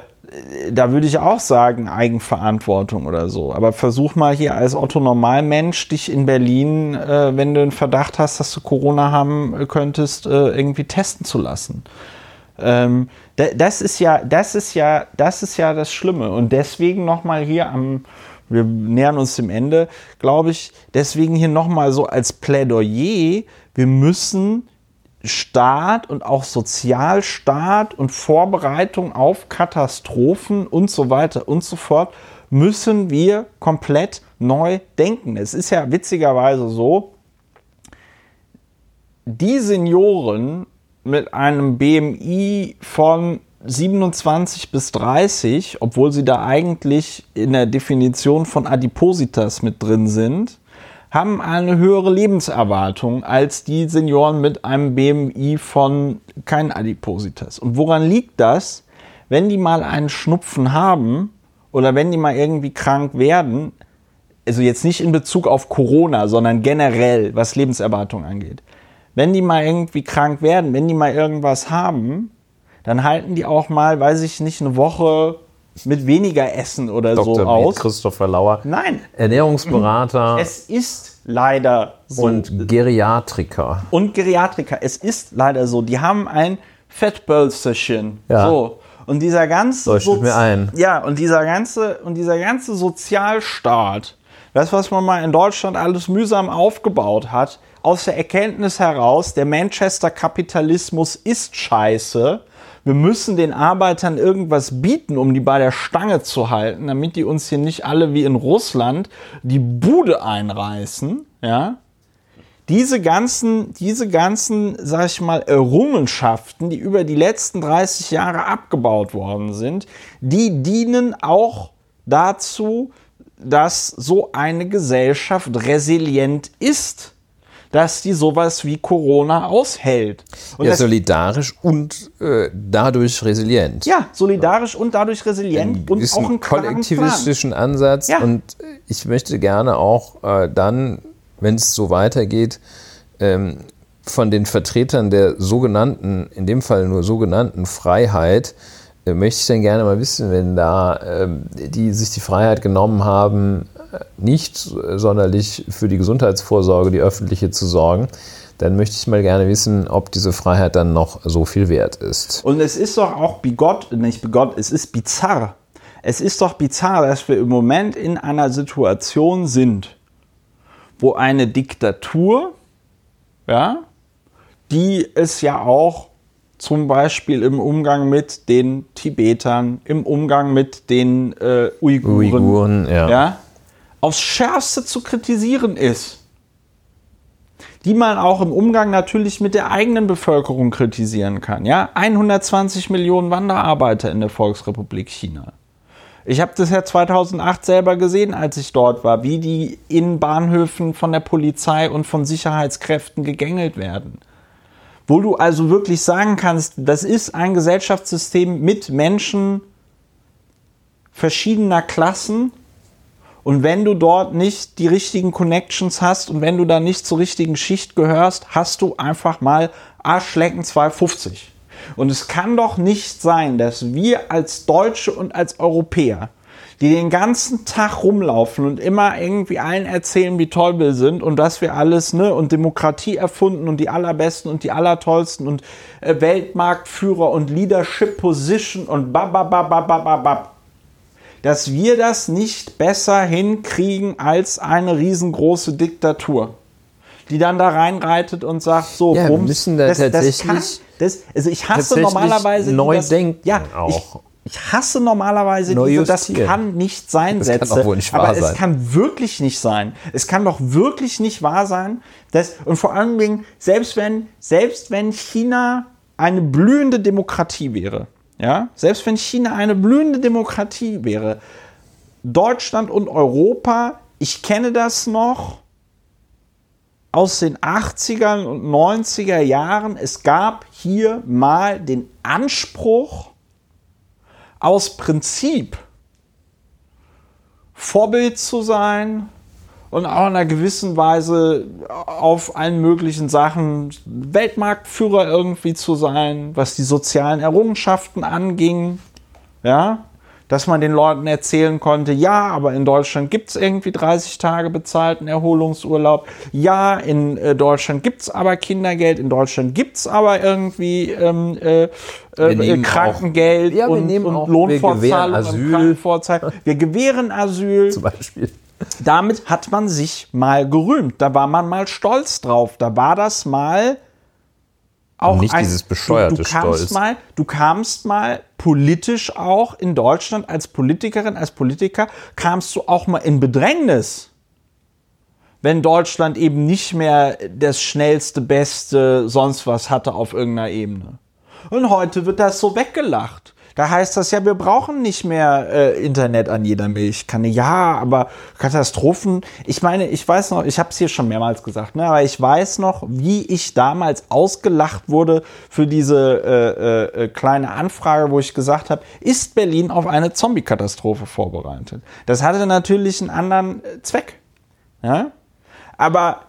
da würde ich auch sagen, Eigenverantwortung oder so. Aber versuch mal hier als Otto Normalmensch dich in Berlin, äh, wenn du einen Verdacht hast, dass du Corona haben könntest, äh, irgendwie testen zu lassen. Ähm, das ist ja, das ist ja, das ist ja das Schlimme. Und deswegen nochmal hier am, wir nähern uns dem Ende, glaube ich, deswegen hier nochmal so als Plädoyer, wir müssen Staat und auch Sozialstaat und Vorbereitung auf Katastrophen und so weiter und so fort müssen wir komplett neu denken. Es ist ja witzigerweise so, die Senioren mit einem BMI von 27 bis 30, obwohl sie da eigentlich in der Definition von Adipositas mit drin sind, haben eine höhere Lebenserwartung als die Senioren mit einem BMI von kein Adipositas. Und woran liegt das? Wenn die mal einen Schnupfen haben oder wenn die mal irgendwie krank werden, also jetzt nicht in Bezug auf Corona, sondern generell, was Lebenserwartung angeht. Wenn die mal irgendwie krank werden, wenn die mal irgendwas haben, dann halten die auch mal, weiß ich nicht, eine Woche mit weniger Essen oder Dr. so aus. Christopher Lauer. Nein. Ernährungsberater. <clears throat> Es ist leider so. Und Geriatriker. Und Geriatriker. Es ist leider so. Die haben ein Fettbölzerchen. Ja. So. Und dieser ganze Leuchtet mir ein. Ja, und dieser ganze und dieser ganze Sozialstaat, das was man mal in Deutschland alles mühsam aufgebaut hat, aus der Erkenntnis heraus, der Manchester Kapitalismus ist scheiße wir müssen den Arbeitern irgendwas bieten, um die bei der Stange zu halten, damit die uns hier nicht alle wie in Russland die Bude einreißen, ja. Diese ganzen, diese ganzen, sag ich mal, Errungenschaften, die über die letzten 30 Jahre abgebaut worden sind, die dienen auch dazu, dass so eine Gesellschaft resilient ist dass die sowas wie Corona aushält. Und ja, solidarisch und äh, dadurch resilient. Ja, solidarisch und dadurch resilient und auch einen kollektivistischen Plan. Ansatz. Ja. Und ich möchte gerne auch äh, dann, wenn es so weitergeht, ähm, von den Vertretern der sogenannten, in dem Fall nur sogenannten Freiheit, äh, möchte ich dann gerne mal wissen, wenn da ähm, die sich die Freiheit genommen haben, nicht sonderlich für die Gesundheitsvorsorge, die öffentliche, zu sorgen, dann möchte ich mal gerne wissen, ob diese Freiheit dann noch so viel wert ist. Und es ist doch auch bigott, nicht bigott, es ist bizarr. Es ist doch bizarr, dass wir im Moment in einer Situation sind, wo eine Diktatur, ja, die es ja auch zum Beispiel im Umgang mit den Tibetern, im Umgang mit den äh, Uiguren, Uiguren ja. ja aufs Schärfste zu kritisieren ist, die man auch im Umgang natürlich mit der eigenen Bevölkerung kritisieren kann. Ja, 120 Millionen Wanderarbeiter in der Volksrepublik China. Ich habe das ja 2008 selber gesehen, als ich dort war, wie die in Bahnhöfen von der Polizei und von Sicherheitskräften gegängelt werden. Wo du also wirklich sagen kannst, das ist ein Gesellschaftssystem mit Menschen verschiedener Klassen, und wenn du dort nicht die richtigen Connections hast und wenn du da nicht zur richtigen Schicht gehörst, hast du einfach mal Arschlecken 250. Und es kann doch nicht sein, dass wir als Deutsche und als Europäer, die den ganzen Tag rumlaufen und immer irgendwie allen erzählen, wie toll wir sind und dass wir alles, ne, und Demokratie erfunden und die allerbesten und die allertollsten und äh, Weltmarktführer und Leadership Position und babababababab dass wir das nicht besser hinkriegen als eine riesengroße Diktatur, die dann da reinreitet und sagt, so, ja, Bums, wir müssen da das, tatsächlich das kann, das, also ich hasse normalerweise neu das, denken ja, auch. Ich, ich hasse normalerweise Neu diese, das kann nicht sein das Sätze. Kann wohl nicht wahr aber sein. es kann wirklich nicht sein. Es kann doch wirklich nicht wahr sein, dass, und vor allen Dingen, selbst wenn, selbst wenn China eine blühende Demokratie wäre, ja, selbst wenn China eine blühende Demokratie wäre, Deutschland und Europa, ich kenne das noch aus den 80er und 90er Jahren. Es gab hier mal den Anspruch, aus Prinzip Vorbild zu sein, und auch in einer gewissen Weise auf allen möglichen Sachen Weltmarktführer irgendwie zu sein, was die sozialen Errungenschaften anging. Ja, dass man den Leuten erzählen konnte, ja, aber in Deutschland gibt es irgendwie 30 Tage bezahlten Erholungsurlaub. Ja, in äh, Deutschland gibt es aber Kindergeld, in Deutschland gibt es aber irgendwie ähm, äh, äh, Krankengeld auch, ja, und, und Lohnfortzahlung. Wir, wir gewähren Asyl. <laughs> Zum Beispiel. Damit hat man sich mal gerühmt. Da war man mal stolz drauf. Da war das mal auch nicht ein, dieses bescheuerte du, du kamst Stolz. Mal, du kamst mal politisch auch in Deutschland als Politikerin, als Politiker, kamst du auch mal in Bedrängnis. Wenn Deutschland eben nicht mehr das schnellste, beste, sonst was hatte auf irgendeiner Ebene. Und heute wird das so weggelacht. Da heißt das ja, wir brauchen nicht mehr äh, Internet an jeder Milchkanne. Ja, aber Katastrophen. Ich meine, ich weiß noch, ich habe es hier schon mehrmals gesagt, ne, aber ich weiß noch, wie ich damals ausgelacht wurde für diese äh, äh, kleine Anfrage, wo ich gesagt habe, ist Berlin auf eine Zombie-Katastrophe vorbereitet? Das hatte natürlich einen anderen äh, Zweck. Ja? Aber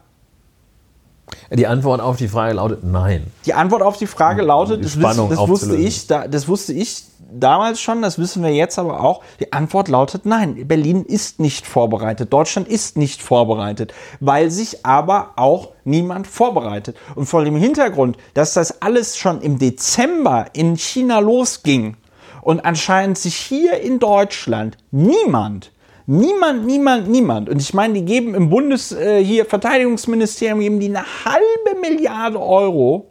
Die Antwort auf die Frage lautet nein. Die Antwort auf die Frage lautet, die das, das wusste ich, da, das wusste ich damals schon, das wissen wir jetzt aber auch. Die Antwort lautet nein. Berlin ist nicht vorbereitet. Deutschland ist nicht vorbereitet, weil sich aber auch niemand vorbereitet. Und vor dem Hintergrund, dass das alles schon im Dezember in China losging und anscheinend sich hier in Deutschland niemand Niemand, niemand, niemand. Und ich meine, die geben im Bundes, äh, hier Verteidigungsministerium, geben die eine halbe Milliarde Euro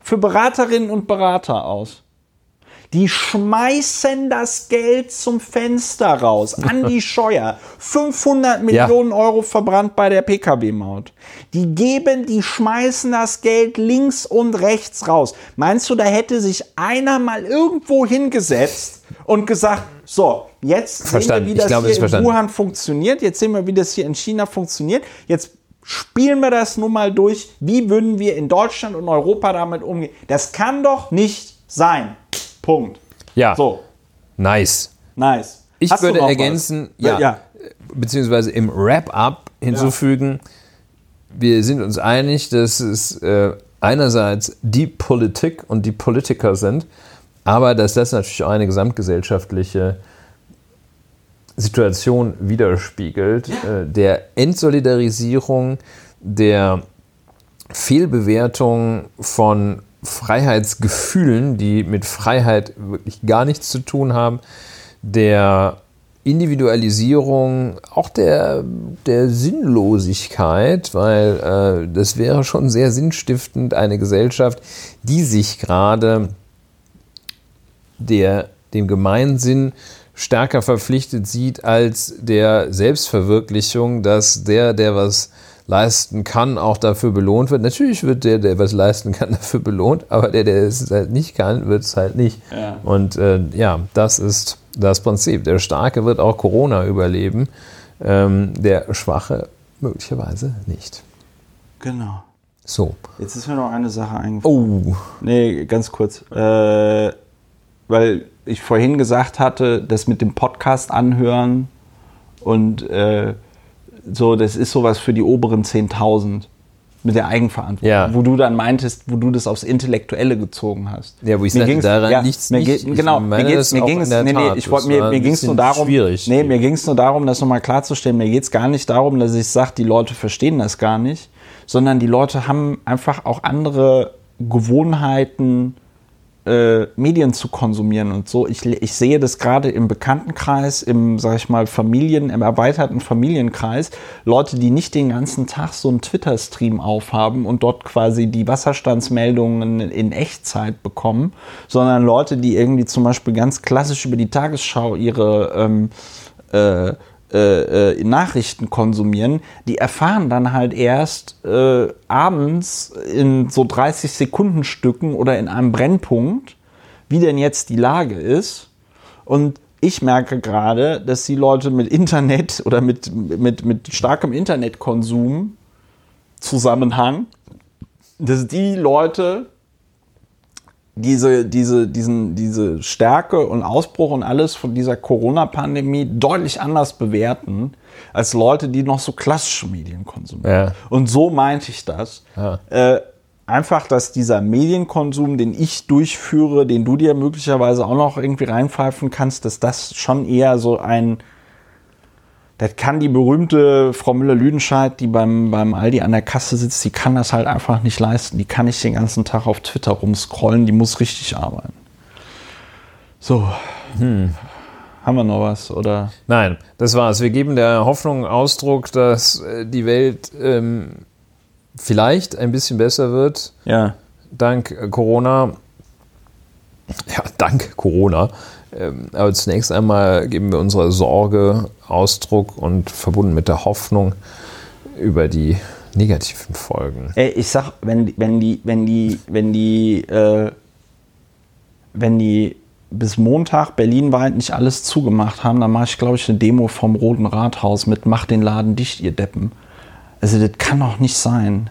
für Beraterinnen und Berater aus. Die schmeißen das Geld zum Fenster raus. Andi <laughs> Scheuer, 500 Millionen Euro verbrannt bei der Pkw-Maut. Die geben, die schmeißen das Geld links und rechts raus. Meinst du, da hätte sich einer mal irgendwo hingesetzt und gesagt, so, jetzt Verstanden. sehen wir, wie das glaube, hier in verstanden. Wuhan funktioniert. Jetzt sehen wir, wie das hier in China funktioniert. Jetzt spielen wir das nun mal durch. Wie würden wir in Deutschland und Europa damit umgehen? Das kann doch nicht sein. Punkt. Ja, So, nice. nice. Ich Hast würde ergänzen, ja, ja. beziehungsweise im Wrap-up hinzufügen, wir sind uns einig, dass es äh, einerseits die Politik und die Politiker sind, aber dass das natürlich auch eine gesamtgesellschaftliche Situation widerspiegelt, äh, der Entsolidarisierung, der Fehlbewertung von Freiheitsgefühlen, die mit Freiheit wirklich gar nichts zu tun haben, der Individualisierung, auch der, der Sinnlosigkeit, weil äh, das wäre schon sehr sinnstiftend, eine Gesellschaft, die sich gerade der, dem Gemeinsinn stärker verpflichtet sieht als der Selbstverwirklichung, dass der, der was leisten kann, auch dafür belohnt wird. Natürlich wird der, der was leisten kann, <laughs> dafür belohnt, aber der, der es halt nicht kann, wird es halt nicht. Ja. Und äh, ja, das ist das Prinzip. Der Starke wird auch Corona überleben, ähm, der Schwache möglicherweise nicht. Genau. So. Jetzt ist mir noch eine Sache eingefallen. Oh. Nee, ganz kurz. Äh, weil ich vorhin gesagt hatte, das mit dem Podcast anhören und äh, so, das ist sowas für die oberen 10.000 mit der Eigenverantwortung. Ja. Wo du dann meintest, wo du das aufs Intellektuelle gezogen hast. Ja, wo ich Mir sagte, daran ja, liegt's mir nicht. Genau, mir meine geht's, mir ging in es, nee, nee, ich wollte, mir, mir ging es nur darum, schwierig. nee, mir ging es nur darum, das nochmal klarzustellen. Mir geht es gar nicht darum, dass ich sage, die Leute verstehen das gar nicht, sondern die Leute haben einfach auch andere Gewohnheiten, äh, Medien zu konsumieren und so. Ich, ich sehe das gerade im Bekanntenkreis, im, sag ich mal, Familien, im erweiterten Familienkreis. Leute, die nicht den ganzen Tag so einen Twitter-Stream aufhaben und dort quasi die Wasserstandsmeldungen in Echtzeit bekommen, sondern Leute, die irgendwie zum Beispiel ganz klassisch über die Tagesschau ihre ähm, äh, äh, äh, Nachrichten konsumieren, die erfahren dann halt erst äh, abends in so 30 Sekunden Stücken oder in einem Brennpunkt, wie denn jetzt die Lage ist. Und ich merke gerade, dass die Leute mit Internet oder mit, mit, mit starkem Internetkonsum Zusammenhang, dass die Leute diese, diese, diesen, diese Stärke und Ausbruch und alles von dieser Corona-Pandemie deutlich anders bewerten als Leute, die noch so klassische Medien konsumieren. Ja. Und so meinte ich das. Ja. Äh, einfach, dass dieser Medienkonsum, den ich durchführe, den du dir möglicherweise auch noch irgendwie reinpfeifen kannst, dass das schon eher so ein das kann die berühmte Frau Müller-Lüdenscheid, die beim, beim Aldi an der Kasse sitzt, die kann das halt einfach nicht leisten. Die kann nicht den ganzen Tag auf Twitter rumscrollen, die muss richtig arbeiten. So. Haben wir noch was? Oder? Nein, das war's. Wir geben der Hoffnung Ausdruck, dass äh, die Welt ähm, vielleicht ein bisschen besser wird. Ja. Dank Corona. Ja, dank Corona. Ähm, aber zunächst einmal geben wir unserer Sorge Ausdruck und verbunden mit der Hoffnung über die negativen Folgen. Ey, ich sag, wenn, wenn die, wenn die, wenn die, äh, wenn die bis Montag berlinweit nicht alles zugemacht haben, dann mache ich, glaube ich, eine Demo vom Roten Rathaus mit Mach den Laden dicht, ihr Deppen. Also das kann doch nicht sein.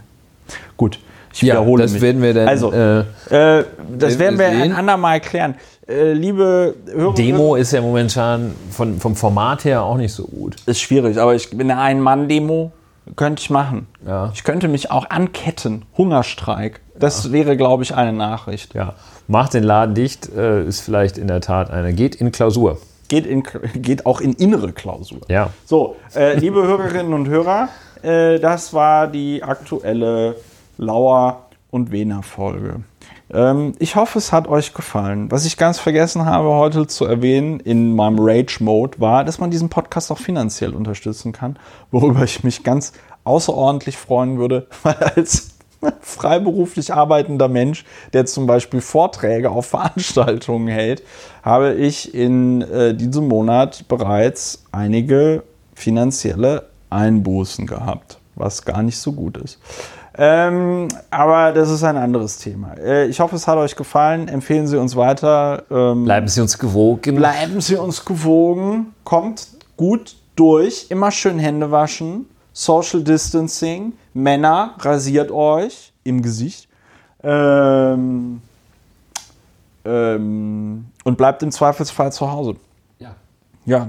Gut, ich Ja, wiederhole das mich. werden wir dann. Also, äh, äh, das werden wir wir ein sehen. andermal klären. Äh, liebe Hörer, Demo ist ja momentan von, vom Format her auch nicht so gut. ist schwierig, aber ich bin eine Ein-Mann-Demo, könnte ich machen. Ja. Ich könnte mich auch anketten. Hungerstreik. Das wäre, glaube ich, eine Nachricht. Ja. Macht den Laden dicht, äh, ist vielleicht in der Tat eine. Geht in Klausur. Geht, in, geht auch in innere Klausur. Ja. So, äh, liebe Hörerinnen und Hörer, äh, das war die aktuelle Lauer- und Wiener-Folge. Ähm, ich hoffe, es hat euch gefallen. Was ich ganz vergessen habe heute zu erwähnen in meinem Rage-Mode war, dass man diesen Podcast auch finanziell unterstützen kann, worüber ich mich ganz außerordentlich freuen würde, <laughs> weil als freiberuflich arbeitender Mensch, der zum Beispiel Vorträge auf Veranstaltungen hält, habe ich in äh, diesem Monat bereits einige finanzielle Einbußen gehabt, was gar nicht so gut ist. Ähm, aber das ist ein anderes Thema. Äh, ich hoffe, es hat euch gefallen. Empfehlen Sie uns weiter. Ähm, Bleiben Sie uns gewogen. Bleiben Sie uns gewogen. Kommt gut durch. Immer schön Hände waschen. Social Distancing. Männer, rasiert euch im Gesicht. Ähm, ähm, und bleibt im Zweifelsfall zu Hause. Ja. Ja.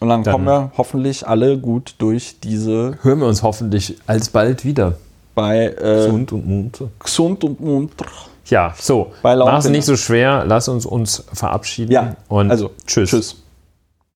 Und dann, Dann- kommen wir hoffentlich alle gut durch diese Hören wir uns hoffentlich alsbald wieder. bei äh, Gesund und munter. gesund und munter. Ja, so. Mach es nicht so schwer. Lass uns uns verabschieden. Ja, Und also tschüss. Tschüss.